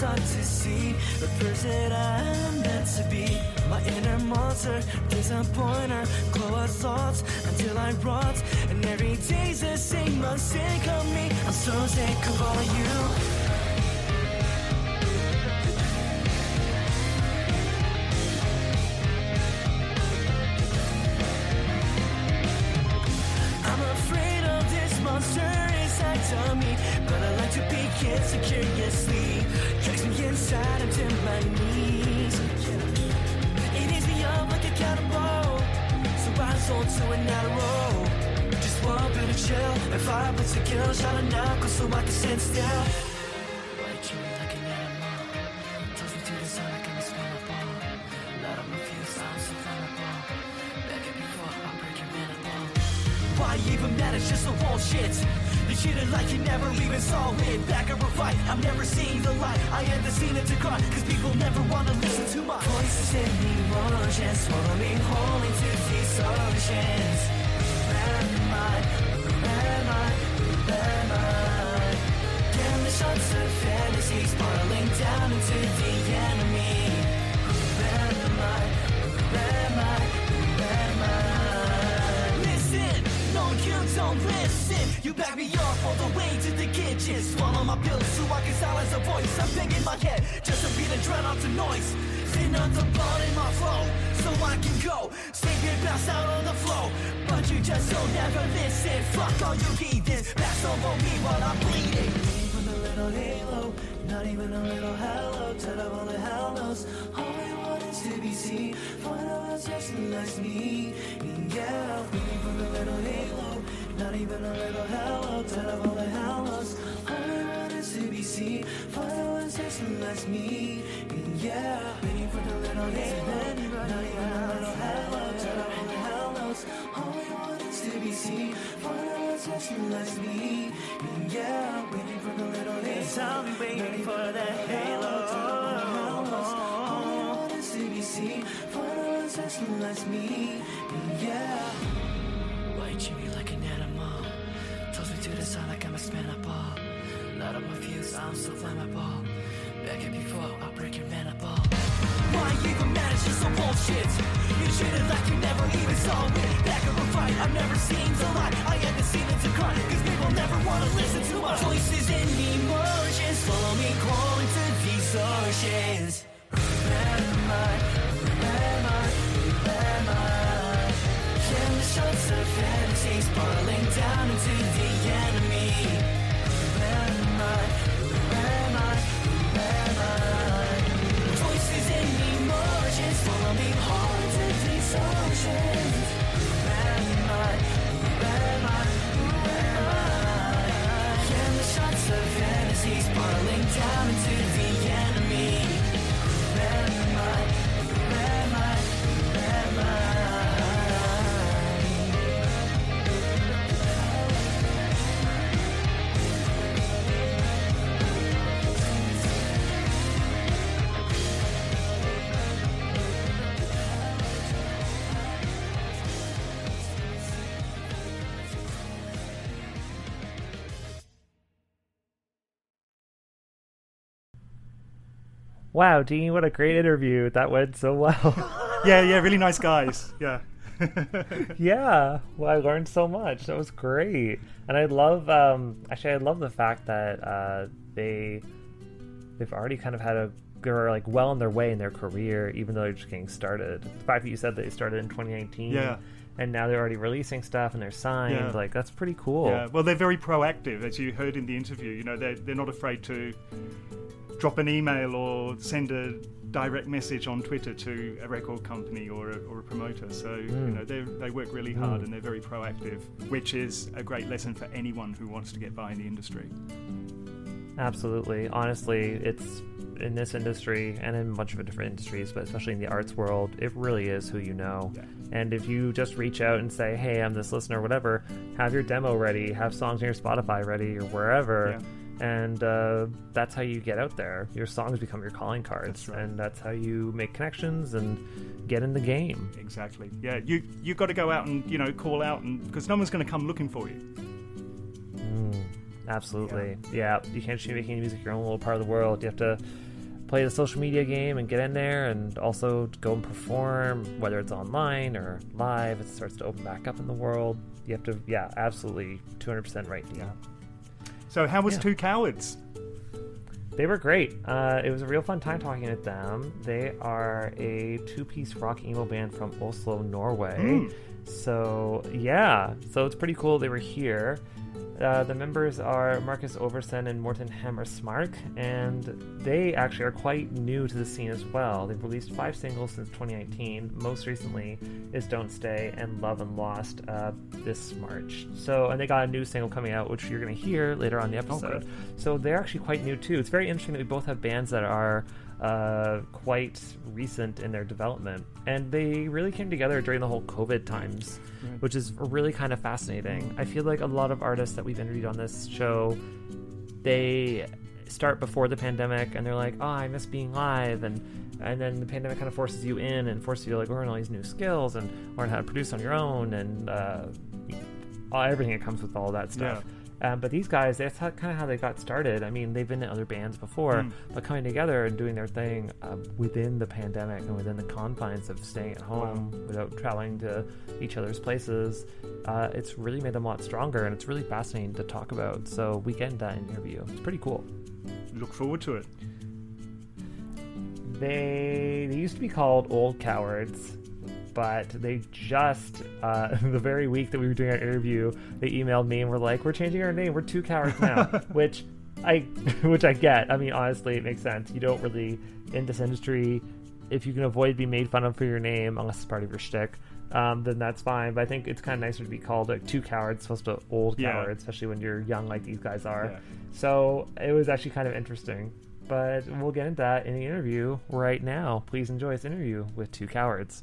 Start to see the person I'm meant to be. My inner monster, disappointer, close thoughts until I rot. And every day's the same, I'm sick of me. I'm so sick of all you. chance. Remember, remember, remember. Can the shots of fantasies falling down into the enemy? Remember, remember, remember. Voices and emotions following hearts and distortions. Remember, remember, remember. Can the shots of down into the wow, Dean, what a great interview. That went so well. yeah, yeah, really nice guys. Yeah. yeah, well, I learned so much. That was great, and I love. Um, actually, I love the fact that uh, they they've already kind of had a they're like well on their way in their career, even though they're just getting started. The fact that you said they started in 2019, yeah. and now they're already releasing stuff and they're signed, yeah. like that's pretty cool. Yeah. Well, they're very proactive, as you heard in the interview. You know, they're they're not afraid to drop an email or send a direct message on Twitter to a record company or a, or a promoter. So, you hmm. know, they they work really hard hmm. and they're very proactive, which is a great lesson for anyone who wants to get by in the industry. Absolutely. Honestly, it's in this industry and in a bunch of different industries, but especially in the arts world, it really is who you know. Yeah. And if you just reach out and say, "Hey, I'm this listener," whatever, have your demo ready, have songs on your Spotify ready or wherever, and uh, that's how you get out there. Your songs become your calling cards, That's right. and that's how you make connections and get in the game. Exactly. Yeah, you you got to go out and you know call out, and because no one's going to come looking for you. Mm, absolutely. Yeah. you can't just be making music your own little part of the world. You have to play the social media game and get in there and also go and perform, whether it's online or live. It starts to open back up in the world. You have to, yeah, absolutely 200% right. Yeah. So, how was Yeah. Two Cowards? They were great. Uh, it was a real fun time talking with them. They are a two piece rock emo band from Oslo, Norway. Mm. So, yeah, so it's pretty cool they were here. Uh, the members are Marcus Oversen and Morten Hammersmark, and they actually are quite new to the scene as well. They've released five singles since 2019. Most recently is Don't Stay and Love and Lost uh, this March. So, and they got a new single coming out, which you're going to hear later on the episode. So they're actually quite new too. It's very interesting that we both have bands that are uh, quite recent in their development, and they really came together during the whole COVID times, which is really kind of fascinating. I feel like a lot of artists that we've interviewed on this show, they start before the pandemic, and they're like, "Oh, I miss being live," and and then the pandemic kind of forces you in and forces you to like learn all these new skills and learn how to produce on your own and uh, all, everything that comes with all that stuff. Um, but these guys, that's how, kind of how they got started. I mean, they've been in other bands before, Mm. but coming together and doing their thing uh, within the pandemic and within the confines of staying at home without traveling to each other's places, uh, it's really made them a lot stronger, and it's really fascinating to talk about. So we get that interview. It's pretty cool. Look forward to it. They they used to be called Old Cowards, but they just uh, the very week that we were doing our interview, they emailed me and were like, "We're changing our name. We're Two Cowards now," which I which I get. I mean, honestly, it makes sense. You don't really in this industry, if you can avoid being made fun of for your name, unless it's part of your shtick. Um, then that's fine, but I think it's kind of nicer to be called like two cowards, supposed to old Yeah. cowards, especially when you're young like these guys are. Yeah. So it was actually kind of interesting. But we'll get into that in the interview right now. Please enjoy this interview with two cowards.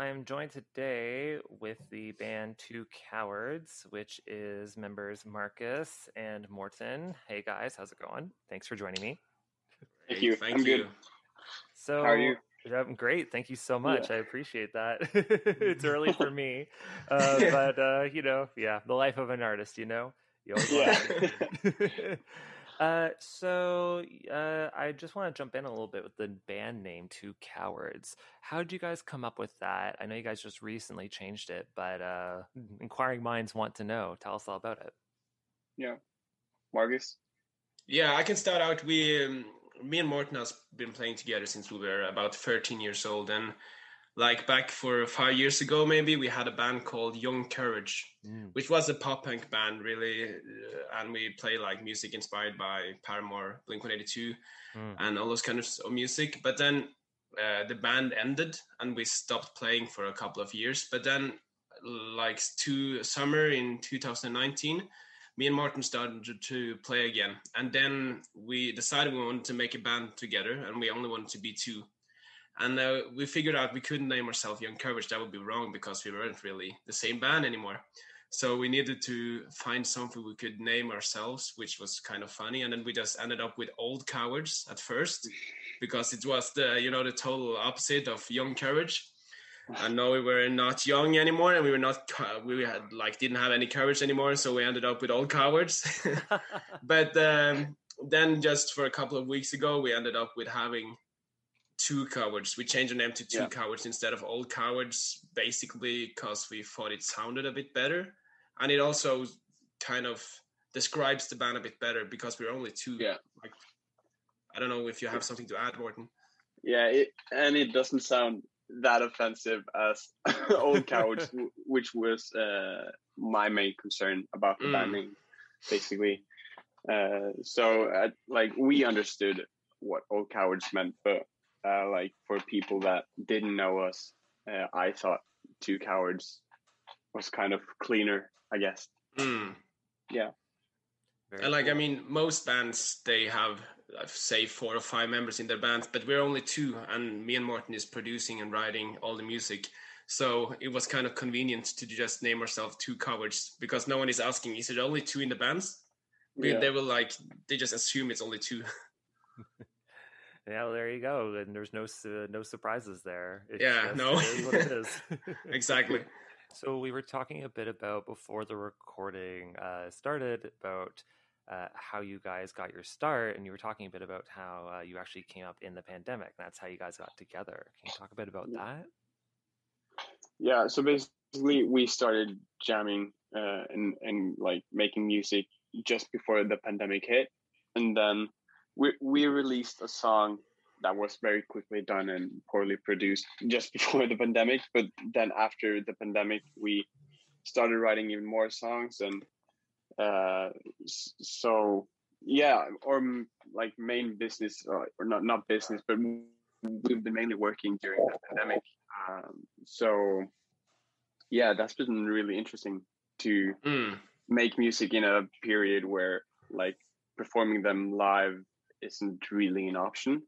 I am joined today with the band Two Cowards, which is members Marcus and Morten. Hey guys, how's it going? Thanks for joining me. Thank you. I'm good. So, How are you? I'm great. Thank you so much. I appreciate that. it's early for me, uh, but uh, you know, yeah, the life of an artist. You know, you always Yeah. want to- Uh, so uh, I just want to jump in a little bit with the band name Two Cowards. How did you guys come up with that? I know you guys just recently changed it, but uh, inquiring minds want to know. Tell us all about it. Yeah, Marcus. Yeah, I can start out. We, um, me and Morten has been playing together since we were about 13 years old, and like back for five years ago maybe we had a band called young courage which was a pop punk band really uh, and we play like music inspired by paramore blink 182 mm. and all those kinds of music. But then uh, the band ended and we stopped playing for a couple of years. But then like two summer in 2019 me and martin started to, to play again. And then we decided we wanted to make a band together and we only wanted to be two and uh, we figured out we couldn't name ourselves Young Courage. That would be wrong because we weren't really the same band anymore. So we needed to find something we could name ourselves, which was kind of funny. And then we just ended up with Old Cowards at first, because it was the you know the total opposite of Young Courage. And now we were not young anymore, and we were not we had like didn't have any courage anymore. So we ended up with Old Cowards. but um, then just for a couple of weeks ago, we ended up with having two cowards. We changed the name to two yeah. cowards instead of old cowards, basically because we thought it sounded a bit better, and it also kind of describes the band a bit better because we're only two. Yeah. Like, I don't know if you have something to add, Morten. Yeah, it, and it doesn't sound that offensive as old cowards, which was uh, my main concern about the mm. band name, basically. Uh, so, uh, like, we understood what old cowards meant, but uh, like for people that didn't know us, uh, I thought Two Cowards was kind of cleaner, I guess. Mm. Yeah. Very and like cool. I mean, most bands they have say four or five members in their bands, but we're only two, and me and Morten is producing and writing all the music. So it was kind of convenient to just name ourselves Two Cowards because no one is asking, is it only two in the bands? Yeah. They will like they just assume it's only two. Yeah, well, there you go. And there's no uh, no surprises there. It's yeah, no, what it is. exactly. So we were talking a bit about before the recording uh, started about uh, how you guys got your start, and you were talking a bit about how uh, you actually came up in the pandemic. that's how you guys got together. Can you talk a bit about that? Yeah. So basically, we started jamming uh, and and like making music just before the pandemic hit, and then we we released a song that was very quickly done and poorly produced just before the pandemic. But then after the pandemic, we started writing even more songs, and uh, so yeah, or like main business or, or not not business, but we've been mainly working during the pandemic. Um, so yeah, that's been really interesting to mm. make music in a period where like performing them live isn't really an option.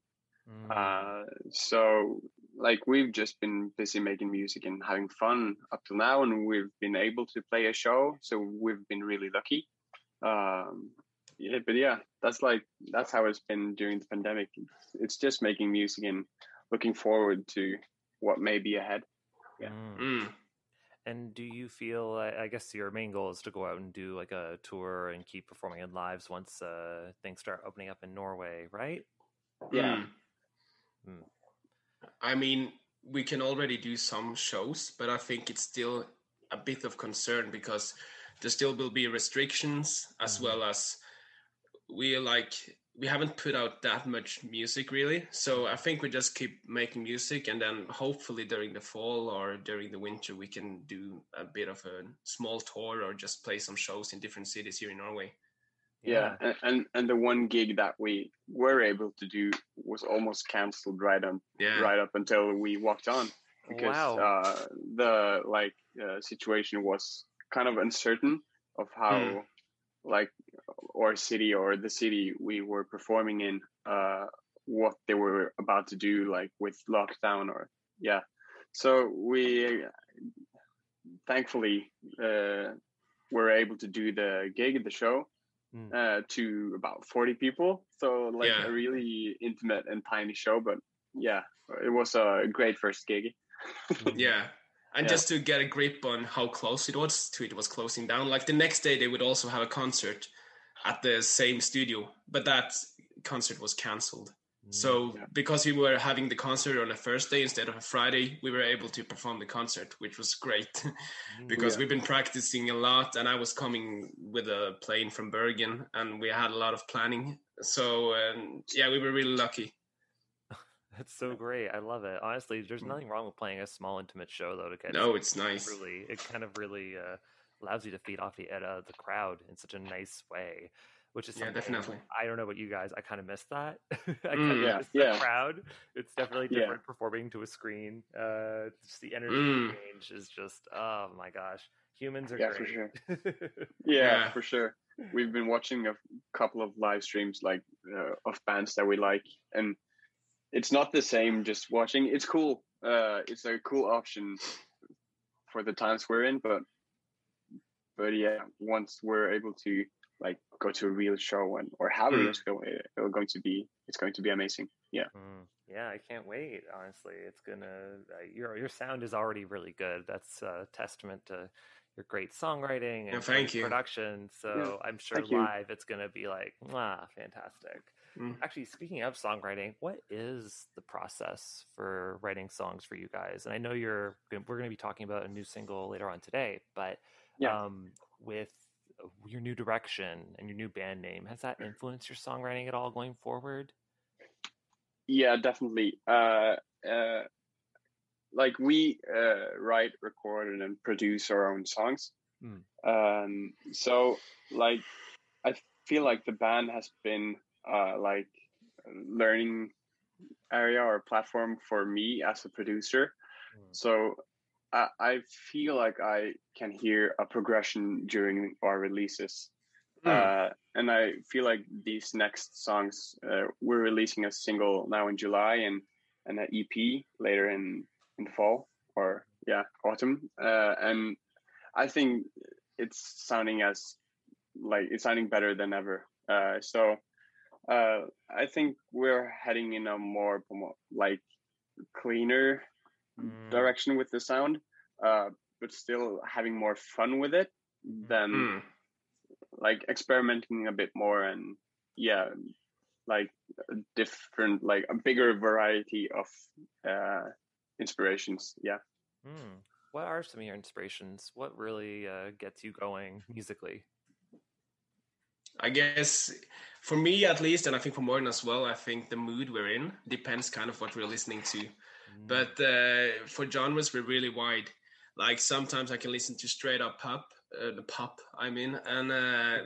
Mm. Uh, so like we've just been busy making music and having fun up till now, and we've been able to play a show. So we've been really lucky. Um, yeah, but yeah, that's like that's how it's been during the pandemic. It's, it's just making music and looking forward to what may be ahead. Yeah. Mm. And do you feel? I guess your main goal is to go out and do like a tour and keep performing in lives once uh, things start opening up in Norway, right? Yeah. Mm. I mean, we can already do some shows, but I think it's still a bit of concern because there still will be restrictions as mm-hmm. well as we like we haven't put out that much music really so i think we just keep making music and then hopefully during the fall or during the winter we can do a bit of a small tour or just play some shows in different cities here in norway yeah, yeah. and and the one gig that we were able to do was almost canceled right on yeah. right up until we walked on because wow. uh, the like uh, situation was kind of uncertain of how hmm like or city or the city we were performing in uh what they were about to do like with lockdown or yeah so we thankfully uh were able to do the gig the show mm. uh to about 40 people so like yeah. a really intimate and tiny show but yeah it was a great first gig yeah and yeah. just to get a grip on how close it was to it was closing down like the next day they would also have a concert at the same studio, but that concert was cancelled. Mm, So because we were having the concert on a Thursday instead of a Friday, we were able to perform the concert, which was great because Yeah. we've been practicing a lot and I was coming with a plane from Bergen and we had a lot of planning. So um, yeah, we were really lucky. That's so great. I love it. Honestly, there's nothing wrong with playing a small intimate show though to Mm. No, it's nice. Really, it kind of really uh, allows you to feed off the uh, the crowd in such a nice way, which is Yeah, definitely. I don't know about you guys. I kind of miss that. I Mm. kind of Yeah, miss the yeah. crowd. It's definitely Yeah. different performing to a screen. Uh, just the energy Mm. exchange is just oh my gosh. Humans are Yeah, for great. sure. Yeah. Yeah, for sure. We've been watching a couple of live streams like uh, of bands that we like, and it's not the same just watching. It's cool. Uh, it's a cool option for the times we're in, but but yeah, once we're able to like go to a real show and or have a real Mm. show, it- it's going to be it's going to be amazing. Yeah. Mm, yeah, I can't wait. Honestly, it's gonna. Uh, your your sound is already really good. That's a testament to your great songwriting and Yeah, thank great you. production. So I'm sure thank you. live it's gonna be like, ah, fantastic. Mm. Actually, speaking of songwriting, what is the process for writing songs for you guys? And I know you're we're going to be talking about a new single later on today, but Yeah. um, with your new direction and your new band name, has that influenced your songwriting at all going forward? Yeah, definitely. Uh, uh, like we uh, write, record, and then produce our own songs. Mm. Um, so like, I feel like the band has been uh, like learning area or platform for me as a producer. Mm. So I, I feel like I can hear a progression during our releases. Uh, and I feel like these next songs, uh, we're releasing a single now in July and, and an EP later in, in fall or yeah, autumn. Uh, and I think it's sounding as like it's sounding better than ever. Uh, so uh, I think we're heading in a more like cleaner Mm. Direction with the sound, uh, but still having more fun with it than Mm. like experimenting a bit more and yeah, like a different, like a bigger variety of uh, inspirations. Yeah. Hmm. What are some of your inspirations? What really uh, gets you going musically? I guess for me at least, and I think for Morgan as well, I think the mood we're in depends kind of what we're listening to. Mm. But uh, for genres, we're really wide. Like sometimes I can listen to straight up pop, uh, the pop I mean, and uh,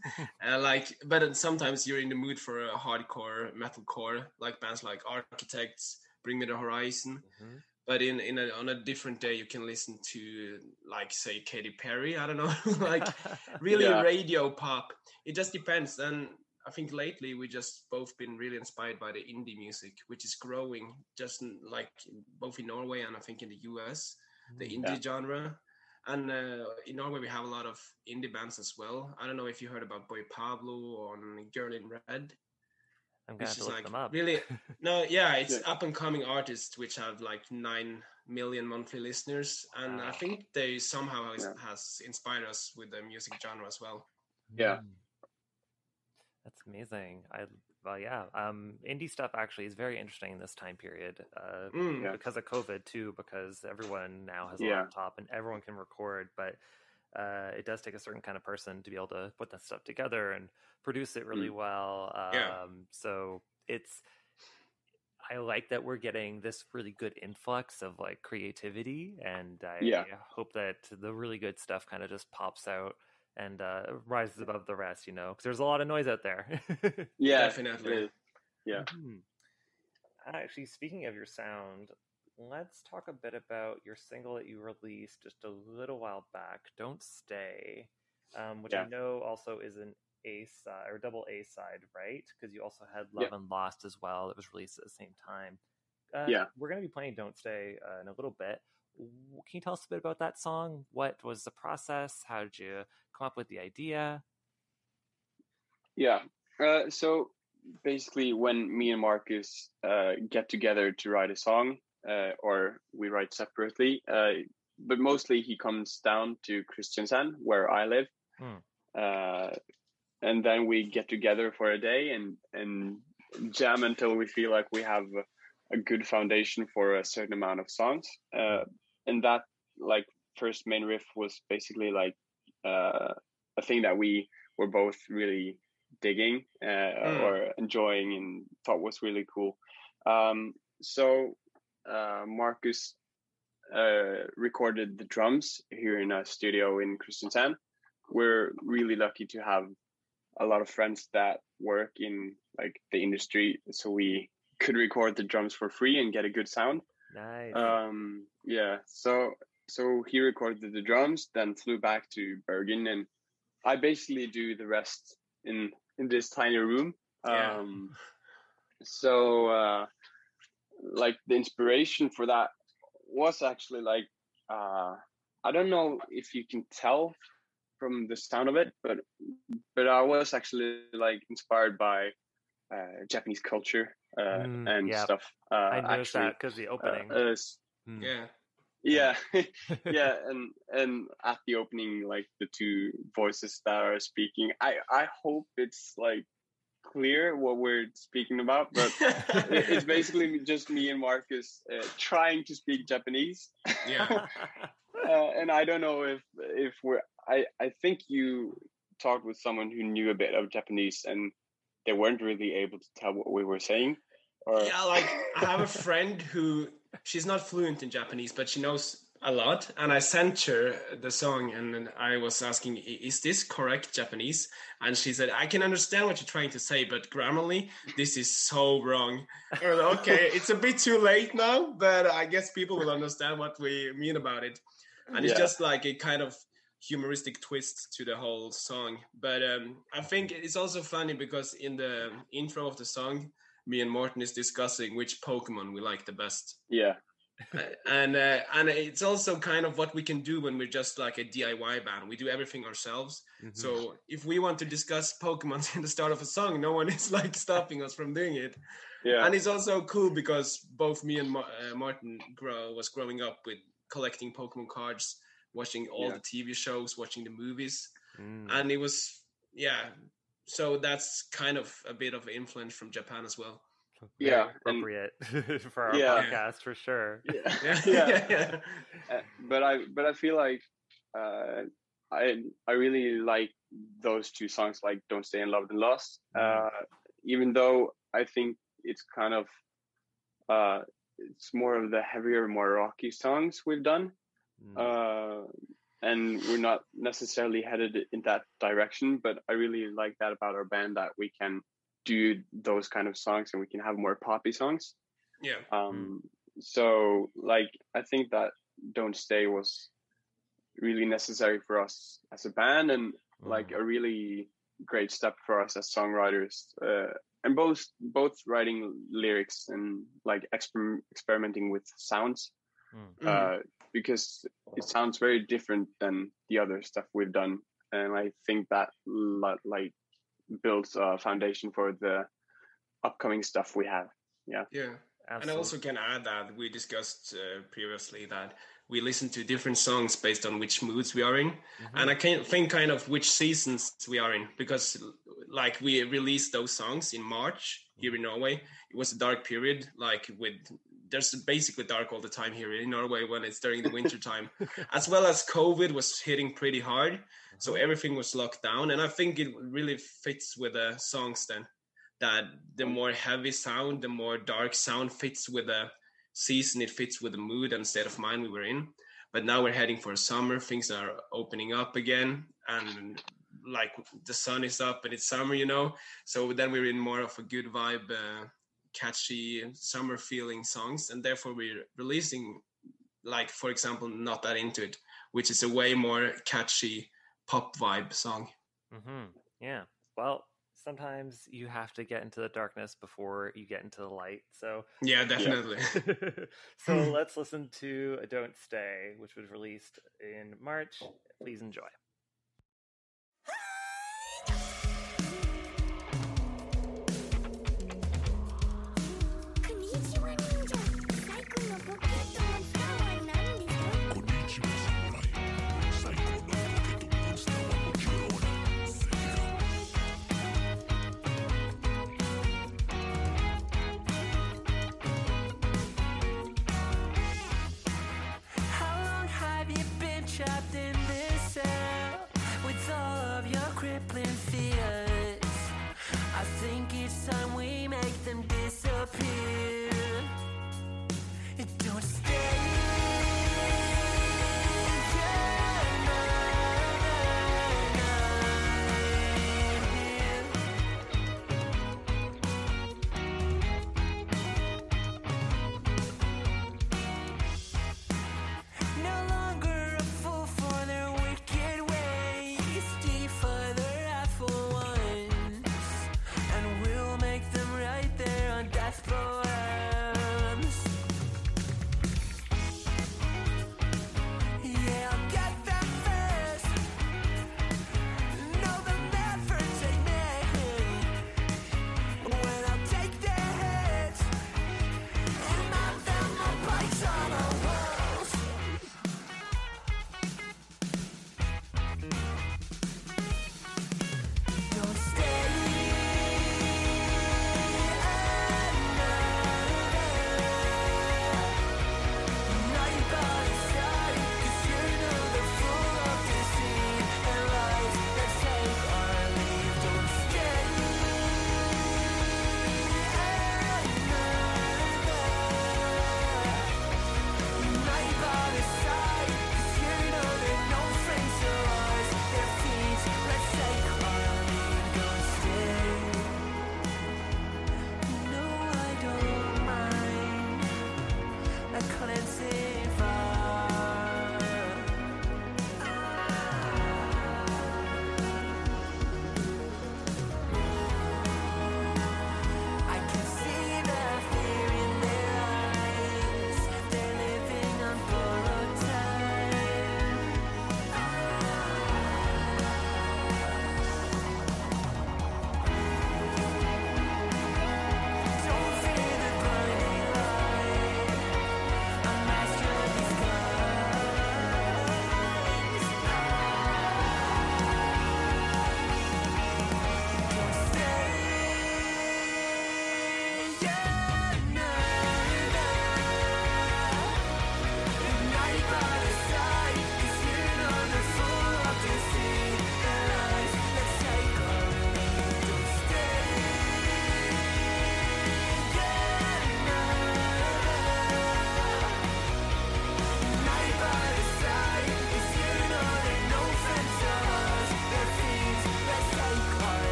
like, but sometimes you're in the mood for a hardcore metalcore, like bands like Architects, Bring Me the Horizon. Mhm. But in in a, on a different day, you can listen to like say Katy Perry. I don't know, like really Yeah. radio pop. It just depends. And I think lately we just both been really inspired by the indie music, which is growing just in, like both in Norway and I think in the US, the Mm. indie genre. And uh, in Norway we have a lot of indie bands as well. I don't know if you heard about Boy Pablo on Girl in Red. I'm gonna have is look like them up. really no, yeah, it's Yeah. up and coming artists which have like nine million monthly listeners, and I think they somehow has, Yeah. has inspired us with the music genre as well. Yeah. Mm. That's amazing. I well, yeah. Um, indie stuff actually is very interesting in this time period. Uh, Mm. Yeah. because of COVID too, because everyone now has a Yeah. laptop and everyone can record, but uh, it does take a certain kind of person to be able to put that stuff together and produce it really well. Um, Yeah. So it's I like that we're getting this really good influx of like creativity, and I Yeah. hope that the really good stuff kind of just pops out and uh, rises above the rest. You know, because there's a lot of noise out there. Yeah. Definitely. it is. Yeah. Mhm. Actually, speaking of your sound, let's talk a bit about your single that you released just a little while back, "Don't Stay," um, which I know also is an A side or double A side, right? Because you also had "Love Yeah. and Lost" as well that was released at the same time. Uh, Yeah. we're going to be playing "Don't Stay" uh, in a little bit. Can you tell us a bit about that song? What was the process? How did you come up with the idea? Yeah. Uh, so basically, when me and Marcus uh, get together to write a song, uh, or we write separately, uh, but mostly he comes down to Kristiansand, where I live. Hmm. Uh, and then we get together for a day and and jam until we feel like we have a, a good foundation for a certain amount of songs. Uh, and that like first main riff was basically like uh, a thing that we were both really digging uh, Mm. or enjoying and thought was really cool. Um, so uh, Marcus uh, recorded the drums here in a studio in Kristiansand. We're really lucky to have a lot of friends that work in like the industry, so we could record the drums for free and get a good sound. Nice. Um, yeah, so so he recorded the drums, then flew back to Bergen, and I basically do the rest in in this tiny room. Yeah. Um, so uh, like the inspiration for that was actually like uh, I don't know if you can tell from the sound of it, but but I was actually like inspired by uh, Japanese culture uh, Mm, and yeah. stuff. Uh, I noticed actually, that because the opening. uh, s- Mm. Yeah. yeah, yeah, and and at the opening, like the two voices that are speaking, I I hope it's like clear what we're speaking about, but it's basically just me and Marcus uh, trying to speak Japanese. Yeah. uh, and I don't know if if we're. I I think you talked with someone who knew a bit of Japanese, and they weren't really able to tell what we were saying. Or yeah, like I have a friend who she's not fluent in Japanese, but she knows a lot. And I sent her the song, and I was asking, "Is this correct Japanese?" And she said, "I can understand what you're trying to say, but grammarly, this is so wrong." Like, okay, it's a bit too late now, but I guess people will understand what we mean about it. And it's just like a kind of humoristic twist to the whole song. But um, I think it's also funny because in the intro of the song, me and Morten is discussing which Pokemon we like the best. yeah, and uh, and it's also kind of what we can do when we're just like a DIY band. We do everything ourselves. Mhm. So if we want to discuss Pokemon in the start of a song, no one is like stopping us from doing it. yeah, And it's also cool because both me and Ma- uh, Morten grow was growing up with collecting Pokemon cards, watching all Yeah. the TV shows, watching the movies, Mm. and it was yeah. So that's kind of a bit of influence from Japan as well. Very yeah, and- appropriate for our Yeah. podcast for sure. yeah. Yeah, Yeah. yeah. Uh, but I but I feel like uh, I I really like those two songs, like "Don't Stay in Love and Lost." Uh, even though I think it's kind of uh, it's more of the heavier, more rocky songs we've done, Mm. uh, and we're not necessarily headed in that direction. But I really like that about our band that we can do those kind of songs and we can have more poppy songs yeah. um so like i think that don't stay was really necessary for us as a band and like Mm. a really great step for us as songwriters uh, and both both writing lyrics and like exper- experimenting with sounds Mm. uh, because it sounds very different than the other stuff we've done and i think that lo- like builds a foundation for the upcoming stuff we have yeah Yeah. And I also can add that we discussed uh, previously that we listen to different songs based on which moods we are in. Mm-hmm. And I can think kind of which seasons we are in because, like, we released those songs in March here in Norway. It was a dark period, like, with there's basically dark all the time here in Norway when it's during the winter time, as well as COVID was hitting pretty hard. So everything was locked down. And I think it really fits with the songs then that the more heavy sound, the more dark sound fits with the season, it fits with the mood and state of mind we were in. But now we're heading for summer, things are opening up again, and like the sun is up and it's summer, you know. So then we're in more of a good vibe, uh, catchy summer feeling songs, and therefore we're releasing, like for example, "Not That Into It," which is a way more catchy pop vibe song. hmm Yeah. Well, sometimes you have to get into the darkness before you get into the light. So, Yeah, definitely. so let's listen to "Don't Stay," which was released in March. Please enjoy.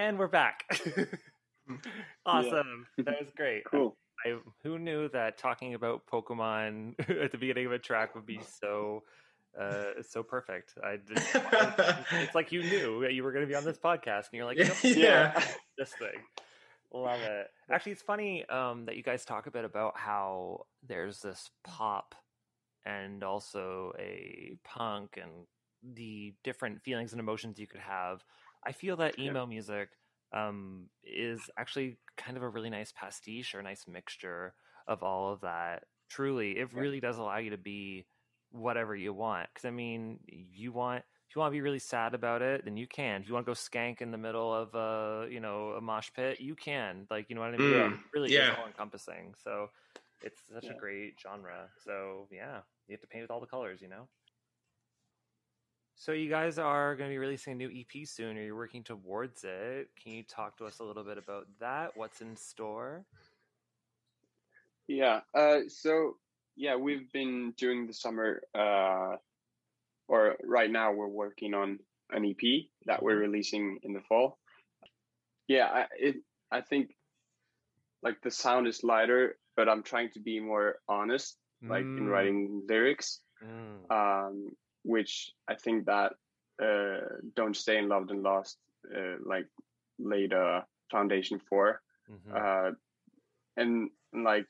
And we're back. awesome. That was great. Cool. I, who knew that talking about Pokemon at the beginning of a track would be so uh so perfect. I just, it's like you knew that you were going to be on this podcast and you're like, "Yep, Yeah. this thing. Love it. Actually, it's funny um that you guys talk a bit about how there's this pop and also a punk and the different feelings and emotions you could have. I feel that Yeah. emo music um, is actually kind of a really nice pastiche or a nice mixture of all of that. Truly, it Yeah. really does allow you to be whatever you want. Because I mean, you want if you want to be really sad about it, then you can. If you want to go skank in the middle of a you know a mosh pit, you can. Like you know what I mean? Mm, It really yeah. is all encompassing. So it's such Yeah. a great genre. So yeah, you have to paint with all the colors, you know. So you guys are going to be releasing a new EP soon, or you're working towards it. Can you talk to us a little bit about that? What's in store? Yeah. Uh, so yeah, we've been doing the summer, uh, or right now we're working on an EP that we're releasing in the fall. Yeah, I, it. I think like the sound is lighter, but I'm trying to be more honest, like in Mm. writing lyrics, Mm. um, which I think that uh, "Don't Stay in Loved and Lost" uh, like laid a foundation for Mhm. uh, and like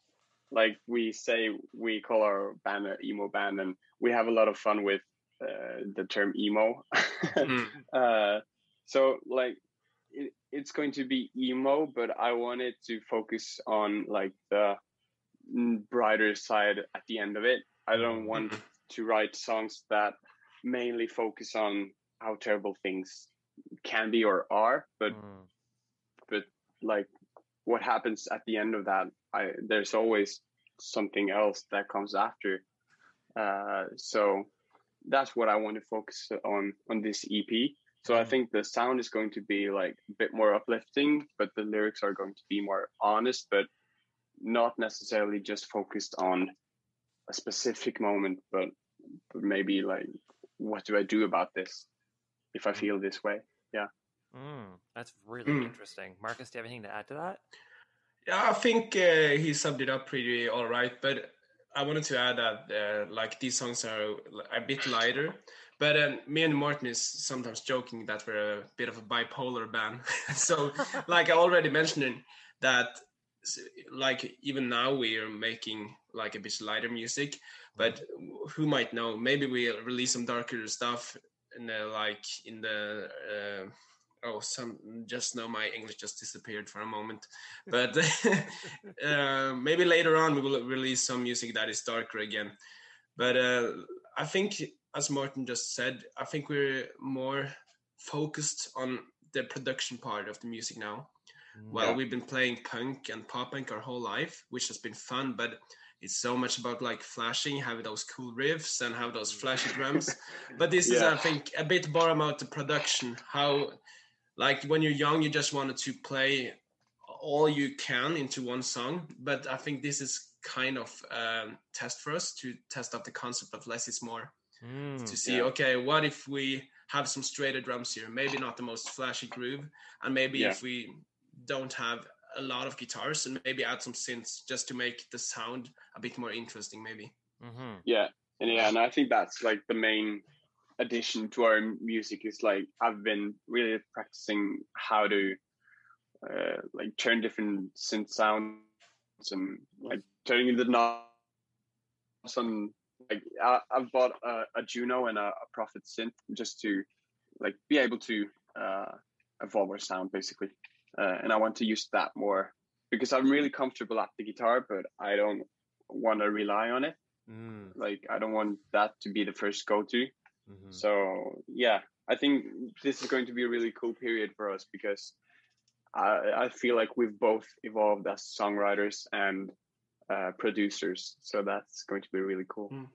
like we say we call our band an emo band and we have a lot of fun with uh, the term emo Mm. uh, so like it, it's going to be emo but i wanted to focus on like the mm, brighter side at the end of it i don't want Mhm. To write songs that mainly focus on how terrible things can be or are but Mm. but like what happens at the end of that i there's always something else that comes after. Uh so that's what i want to focus on on this ep so i think the sound is going to be like a bit more uplifting but the lyrics are going to be more honest but not necessarily just focused on a specific moment but, but maybe like what do i do about this if i feel this way yeah Mm. That's really Mm. interesting. Marcus, do you have anything to add to that? Yeah, I think uh, he summed it up pretty all right. But I wanted to add that uh, like these songs are a bit lighter. But um, me and Morten is sometimes joking that we're a bit of a bipolar band. so, like I already mentioned, that like even now we are making like a bit lighter music. But who might know? Maybe we'll release some darker stuff in the, like in the. Uh, oh some just now my english just disappeared for a moment but uh, maybe later on we will release some music that is darker again but uh, i think as morten just said i think we're more focused on the production part of the music now well Yeah. we've been playing punk and pop punk our whole life which has been fun but it's so much about like flashing having those cool riffs and have those flashy drums but this is i think a bit more about the production how like when you're young you just wanted to play all you can into one song but i think this is kind of um, test for us to test out the concept of less is more Mm. to see Yeah. okay what if we have some straighter drums here maybe not the most flashy groove and maybe Yeah. if we don't have a lot of guitars and maybe add some synths just to make the sound a bit more interesting maybe. Hmm yeah. And yeah and i think that's like the main addition to our music is like i've been really practicing how to uh, like turn different synth sounds and like turning the knobs on. like I, i've bought a, a juno and a, a prophet synth just to like be able to uh evolve our sound basically uh, and i want to use that more because i'm really comfortable at the guitar but i don't want to rely on it Mm. like I don't want that to be the first go to. hmm So yeah, I think this is going to be a really cool period for us because I I feel like we've both evolved as songwriters and uh, producers. So that's going to be really cool. Mm.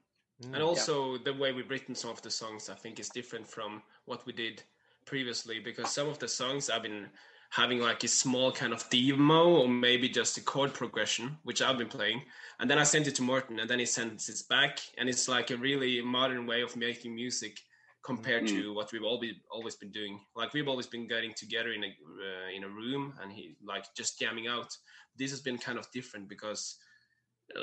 Mm. and also the way we've written some of the songs i think is different from what we did previously because some of the songs i've been having like a small kind of demo or maybe just a chord progression, which I've been playing. And then I sent it to Morten, and then he sends it back, and it's like a really modern way of making music compared to what we've all been, always been doing. Like we've always been getting together in a uh, in a room and he like just jamming out. This has been kind of different because,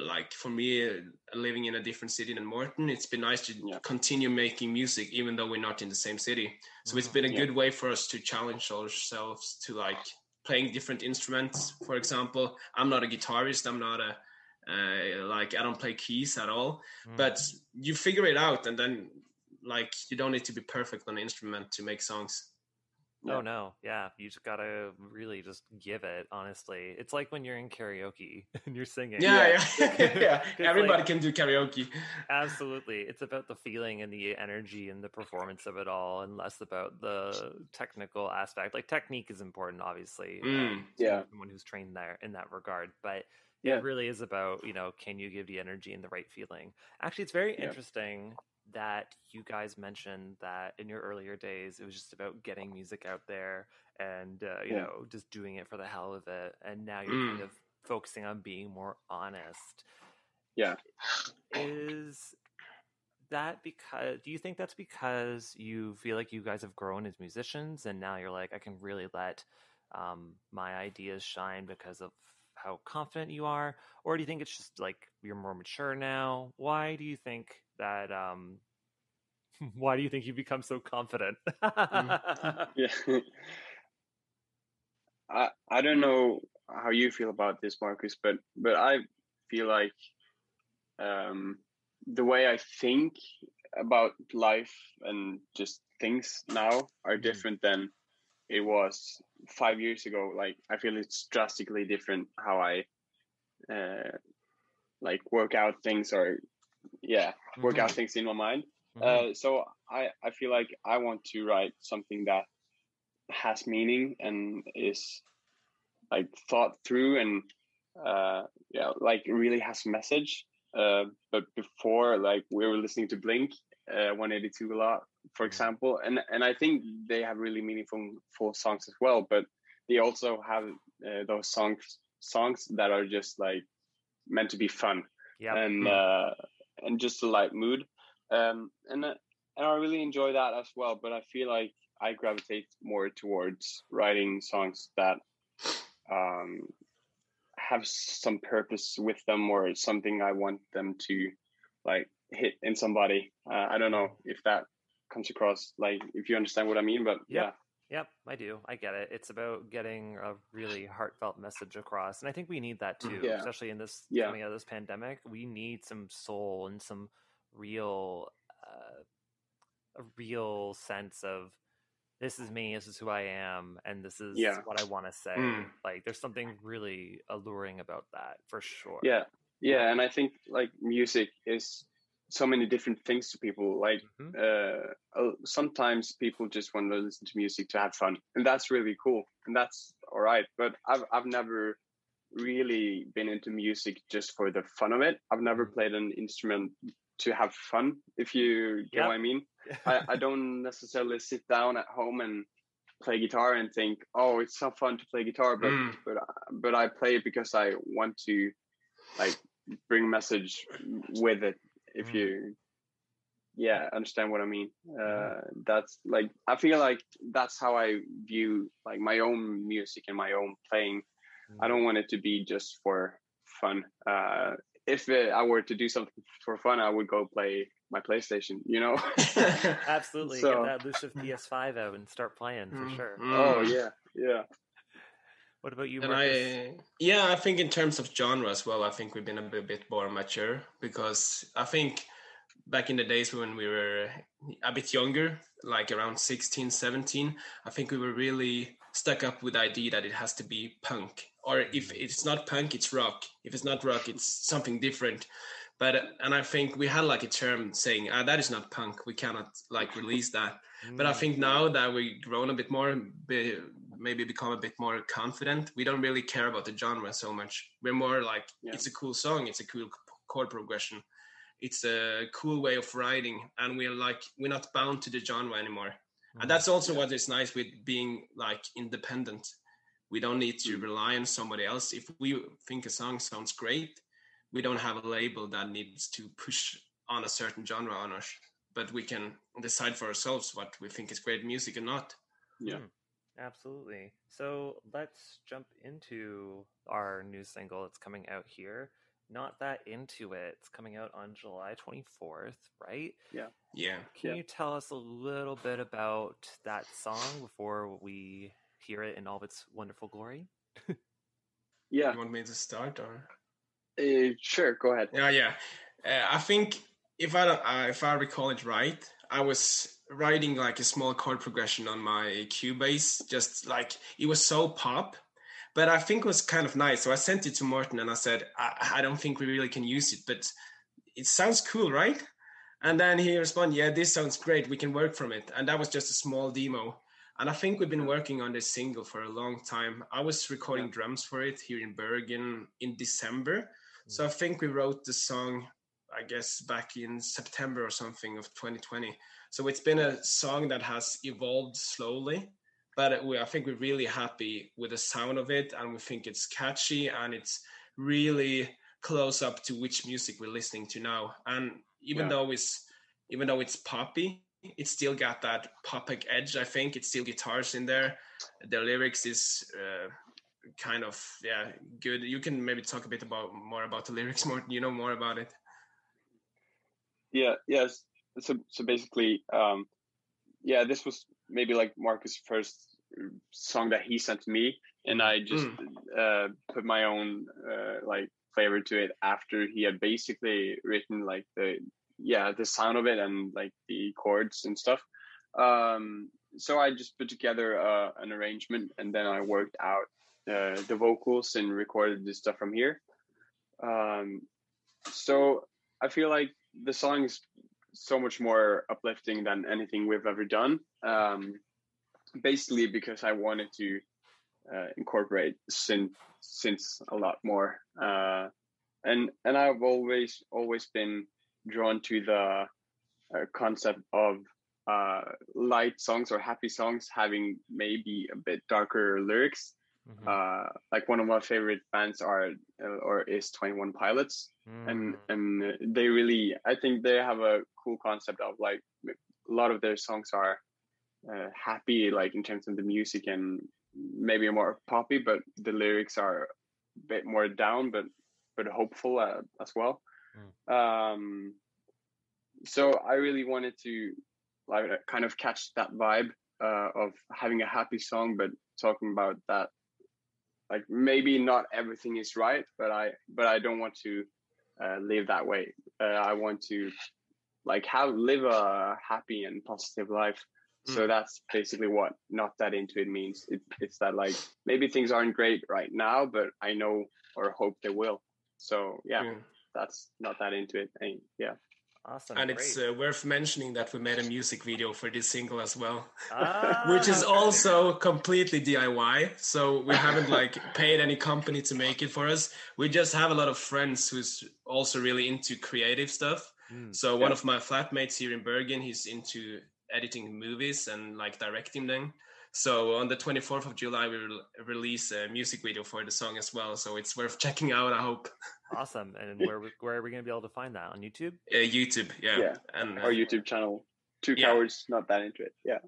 like for me, uh, living in a different city than Morten, it's been nice to continue making music even though we're not in the same city. So it's been a Yeah. good way for us to challenge ourselves to like playing different instruments. For example, I'm not a guitarist. I'm not a uh, like I don't play keys at all. But you figure it out, and then like you don't need to be perfect on an instrument to make songs. Oh no, yeah, you just gotta really just give it. Honestly, it's like when you're in karaoke and you're singing. Yeah, yeah, yeah. 'Cause, Everybody like, can do karaoke. Absolutely, it's about the feeling and the energy and the performance of it all, and less about the technical aspect. Like technique is important, obviously. Mm, um, yeah. to someone who's trained there in that regard, but Yeah. it really is about you know, can you give the energy and the right feeling? Actually, it's very Yeah. interesting that you guys mentioned that in your earlier days it was just about getting music out there and uh, you Yeah. know just doing it for the hell of it and now you're kind Mm. of focusing on being more honest Yeah. is that because do you think that's because you feel like you guys have grown as musicians and now you're like i can really let um, my ideas shine because of how confident you are or do you think it's just like you're more mature now? Why do you think that um why do you think you become so confident? Yeah. I I don't know how you feel about this, Marcus, but but I feel like um, the way I think about life and just things now are different than it was five years ago. Like I feel it's drastically different how I uh, like work out things or yeah work out Mhm. things in my mind. Mhm. Uh, so I I feel like I want to write something that has meaning and is like thought through and uh yeah like really has message uh but before like we were listening to blink uh 182 a lot for example and and i think they have really meaningful full songs as well but they also have uh, those songs songs that are just like meant to be fun Yep. and uh and just a light mood. Um and uh, and i really enjoy that as well but i feel like i gravitate more towards writing songs that um have some purpose with them or something i want them to like hit in somebody. Uh, i don't know if that comes across like if you understand what i mean but yeah Yep. Yep, I do. I get it. It's about getting a really heartfelt message across. And I think we need that too, Yeah. especially in this Yeah. coming out of this pandemic. We need some soul and some real uh, a real sense of this is me, this is who I am, and this is Yeah. what I want to say. Mm. Like there's something really alluring about that for sure. yeah yeah and i think like music is so many different things to people like Mhm. uh uh, sometimes people just want to listen to music to have fun and that's really cool and that's all right but i've i've never really been into music just for the fun of it i've never Mhm. played an instrument to have fun if you get Yep. what i mean I, I don't necessarily sit down at home and play guitar and think oh it's so fun to play guitar but Mm. but but i play it because i want to like bring message with it if Mm. you yeah understand what i mean uh that's like i feel like that's how i view like my own music and my own playing i don't want it to be just for fun uh if uh, i were to do something for fun i would go play my playstation you know Absolutely. So- Get that Luciv PS5 out and start playing for Mm, sure. mm. oh yeah yeah What about you, And? I, yeah, I think in terms of genre as well, I think we've been a bit, bit more mature because I think back in the days when we were a bit younger, like around 16, 17, I think we were really stuck up with the idea that it has to be punk. Or if mm. it's not punk, it's rock. If it's not rock, it's something different. But and I think we had like a term saying ah, that is not punk. We cannot like release that. But I Mm. think now that we've grown a bit more, be, maybe become a bit more confident, we don't really care about the genre so much. We're more like, Yeah. it's a cool song, it's a cool chord progression, it's a cool way of writing, and we're like, we're not bound to the genre anymore. And that's also what is nice with being like independent. We don't need to rely on somebody else. If we think a song sounds great, we don't have a label that needs to push on a certain genre on us, but we can decide for ourselves what we think is great music and not. Yeah. Hmm, absolutely. So let's jump into our new single. It's coming out here. Not that into it. It's coming out on July 24th, right? Yeah. Yeah. Can Yeah. you tell us a little bit about that song before we hear it in all of its wonderful glory? Yeah. You want me to start or? Uh, sure. Go ahead. Yeah, yeah. Uh, I think if I uh, if I recall it right, I was writing like a small chord progression on my Cubase, just like it was so pop, but I think it was kind of nice. So I sent it to Morten and I said, I, I don't think we really can use it, but it sounds cool, right? And then he responded, Yeah, this sounds great. We can work from it. And that was just a small demo. And I think we've been working on this single for a long time. I was recording drums for it here in Bergen in December. So I think we wrote the song, I guess, back in September or something of 2020. So it's been a song that has evolved slowly, but we, I think we're really happy with the sound of it, and we think it's catchy and it's really close up to which music we're listening to now. And even Yeah. though it's even though it's poppy, it's still got that popic edge. I think it's still guitars in there. The lyrics is. Uh, kind of yeah good you can maybe talk a bit about more about the lyrics more you know more about it Yeah. Yes. So so basically, um, yeah, this was maybe like Marcus' first song that he sent to me, and I just uh, put my own uh, like flavor to it after he had basically written like the yeah the sound of it and like the chords and stuff. Um, so I just put together uh, an arrangement, and then I worked out uh, the vocals and recorded this stuff from here. Um, so I feel like the song is so much more uplifting than anything we've ever done. Um, basically, because I wanted to uh, incorporate synth synths a lot more, uh, and and I've always always been drawn to the uh, concept of uh, light songs or happy songs having maybe a bit darker lyrics. Mm-hmm. Uh, like one of my favorite bands are uh, or is Twenty One Pilots, Mm. and and they really I think they have a cool concept of like a lot of their songs are uh, happy like in terms of the music and maybe more poppy, but the lyrics are a bit more down, but but hopeful uh, as well. Um, so I really wanted to like kind of catch that vibe uh, of having a happy song, but talking about that like maybe not everything is right, but I but I don't want to uh, live that way. Uh, I want to like have live a happy and positive life. So Mm. that's basically what not that into it means. It, it's that like maybe things aren't great right now, but I know or hope they will. So yeah, Yeah. that's not that into it. And yeah, Awesome. and it's uh, worth mentioning that we made a music video for this single as well Ah, which is also completely diy so we haven't like paid any company to make it for us. We just have a lot of friends who's also really into creative stuff. Mm. so one of my flatmates here in bergen he's into editing movies and like directing them. So on the 24th of july we will release a music video for the song as well. So it's worth checking out i hope Awesome. And where where are we going to be able to find that on YouTube? uh, youtube yeah, Yeah. and uh, our YouTube channel, Two Yeah. Cowards, not that into it. Yeah.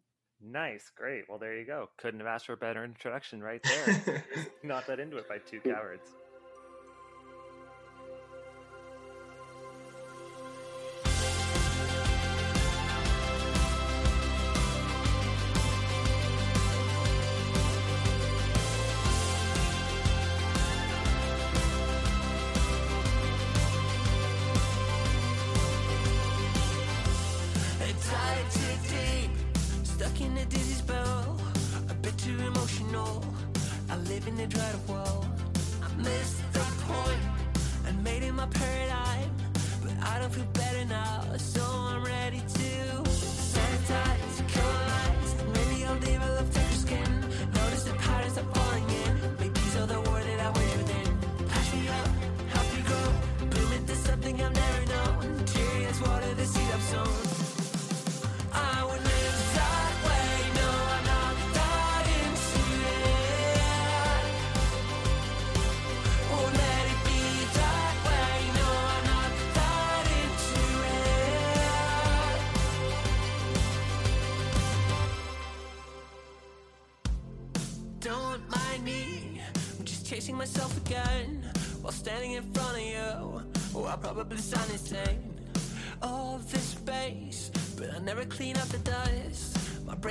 Nice, great. Well, there you go. Couldn't have asked for a better introduction right there. Not that into it by two cowards.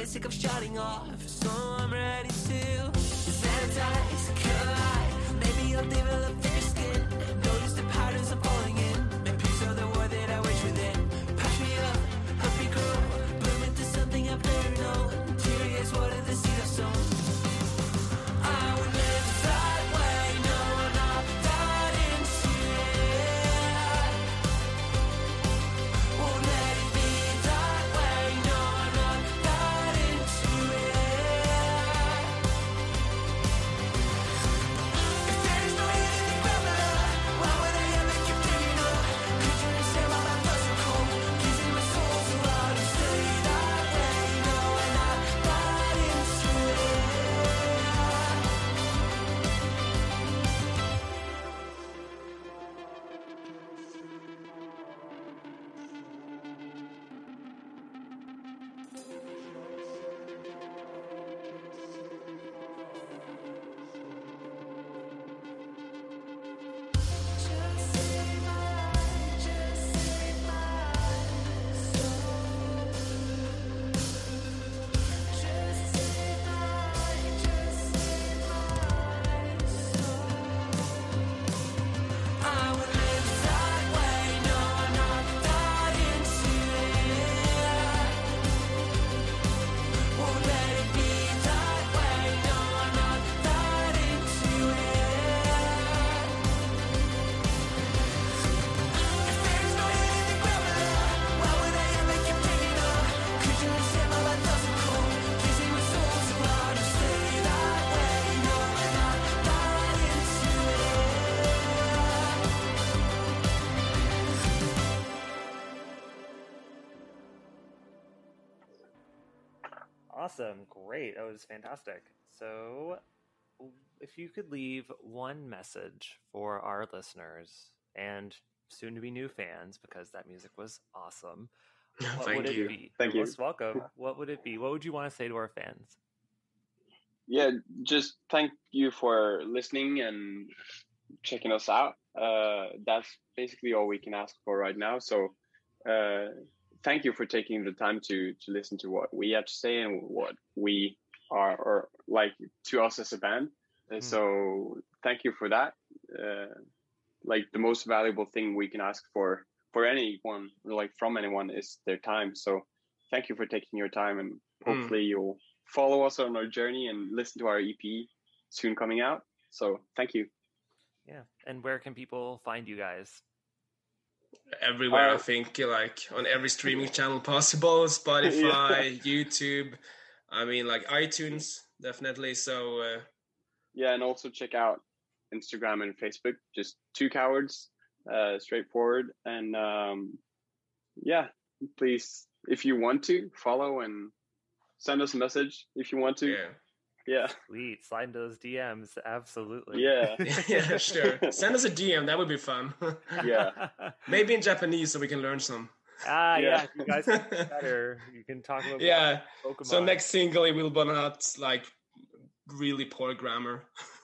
Of shutting off, was fantastic. So, if you could leave one message for our listeners and soon to be new fans, because that music was awesome, what Thank would you. be? Thank You're you. welcome. What would it be? What would you want to say to our fans? yeah just thank you for listening and checking us out uh that's basically all we can ask for right now so uh thank you for taking the time to to listen to what we have to say and what we are or like to us as a band and so thank you for that uh like the most valuable thing we can ask for for anyone like from anyone is their time so thank you for taking your time and Mm. hopefully you'll follow us on our journey and listen to our ep soon coming out so thank you Yeah. And where can people find you guys? everywhere. I Uh, think like on every streaming channel possible, Spotify, YouTube. I mean, like iTunes, definitely. So uh, yeah and also check out instagram and facebook just two cowards uh straightforward and um yeah please if you want to follow and send us a message if you want to yeah, yeah Sweet. Slide into those DMs. Absolutely. yeah yeah, sure. Send us a DM. That would be fun. yeah Maybe in Japanese so we can learn some. Ah, yeah. Yeah. You guys can better. You can talk about Yeah. Pokemon. So next single it will be not like really poor grammar.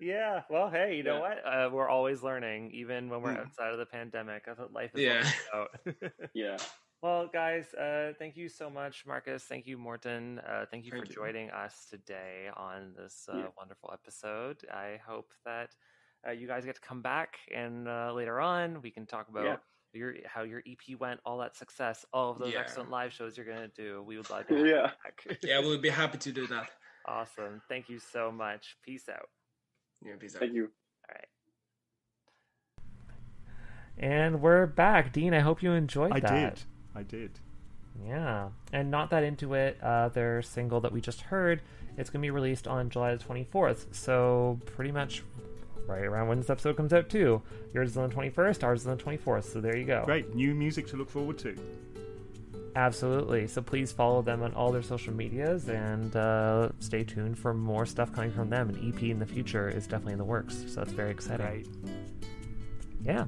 yeah. Well, hey, you know Yeah. what? Uh, we're always learning, even when we're Mm. outside of the pandemic. That's what life is Yeah. about. yeah well, guys, uh, thank you so much, Marcus. Thank you, Morten. Uh, thank you Thank for you. joining us today on this uh, Yeah. wonderful episode. I hope that uh, you guys get to come back and uh, later on we can talk about. Yeah. Your, how your EP went, all that success, all of those Yeah. excellent live shows you're gonna do. We would love to have Yeah. back. Yeah, we'll be happy to do that. Awesome. Thank you so much. Peace out. Yeah, peace out. thank you All right. And we're back. Dean, I hope you enjoyed I that. did. I did. Yeah. And Not That Into It, uh, their single that we just heard, it's going to be released on July the 24th. So pretty much right around when this episode comes out, too. Yours is on the 21st, ours is on the 24th. So there you go. Great. New music to look forward to. Absolutely. So please follow them on all their social medias and uh, stay tuned for more stuff coming from them. An EP in the future is definitely in the works. So that's very exciting. Great. Yeah.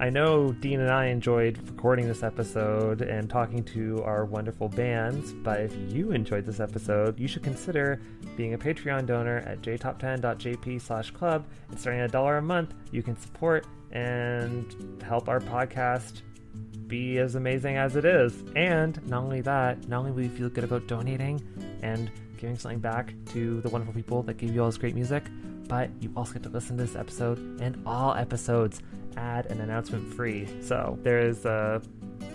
I know Dean and I enjoyed recording this episode and talking to our wonderful bands, but if you enjoyed this episode, you should consider being a Patreon donor at jtop10.jp slash club. And starting at a dollar a month, you can support and help our podcast be as amazing as it is. And not only that, not only will you feel good about donating and giving something back to the wonderful people that gave you all this great music, but you also get to listen to this episode and all episodes ad and announcement free. So there is uh,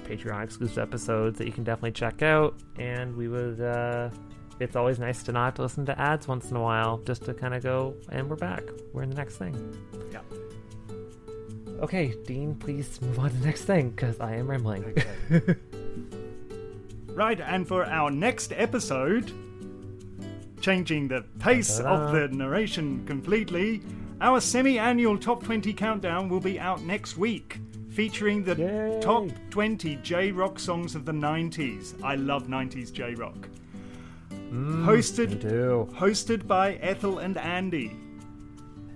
Patreon exclusive episodes that you can definitely check out, and we would. Uh, it's always nice to not have to listen to ads once in a while, just to kind of go, and we're back. We're in the next thing. Yeah. Okay, Dean, please move on to the next thing because I am rambling. Right, and for our next episode, changing the pace of the narration completely, our semi annual top 20 countdown will be out next week, featuring the top 20 J rock songs of the 90s. I love 90s J rock. Mm, hosted, hosted by Ethel and Andy.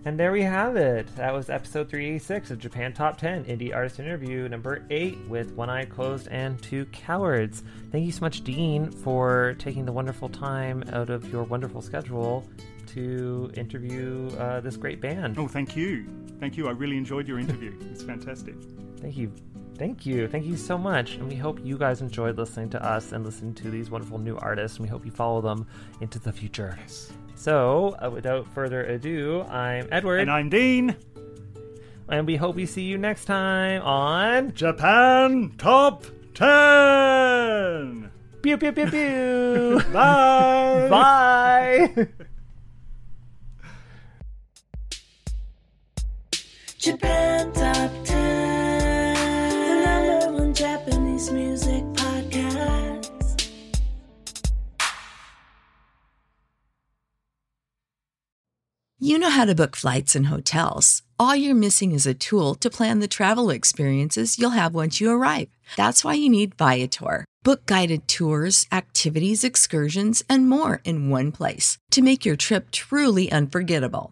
And there we have it. That was episode 386 of Japan Top 10 Indie Artist Interview number 8 with One Eye Closed and Two Cowards. Thank you so much, Dean, for taking the wonderful time out of your wonderful schedule to interview uh, this great band. Oh, thank you. Thank you. I really enjoyed your interview. It's fantastic. Thank you. Thank you. Thank you so much. And we hope you guys enjoyed listening to us and listening to these wonderful new artists. And we hope you follow them into the future. So, uh, without further ado, I'm Edward. And I'm Dean. And we hope we see you next time on Japan Top 10. Pew, pew, pew, pew. Bye. Bye. Japan Top 10, the number one Japanese music podcast. You know how to book flights and hotels. All you're missing is a tool to plan the travel experiences you'll have once you arrive. That's why you need Viator. Book guided tours, activities, excursions, and more in one place to make your trip truly unforgettable.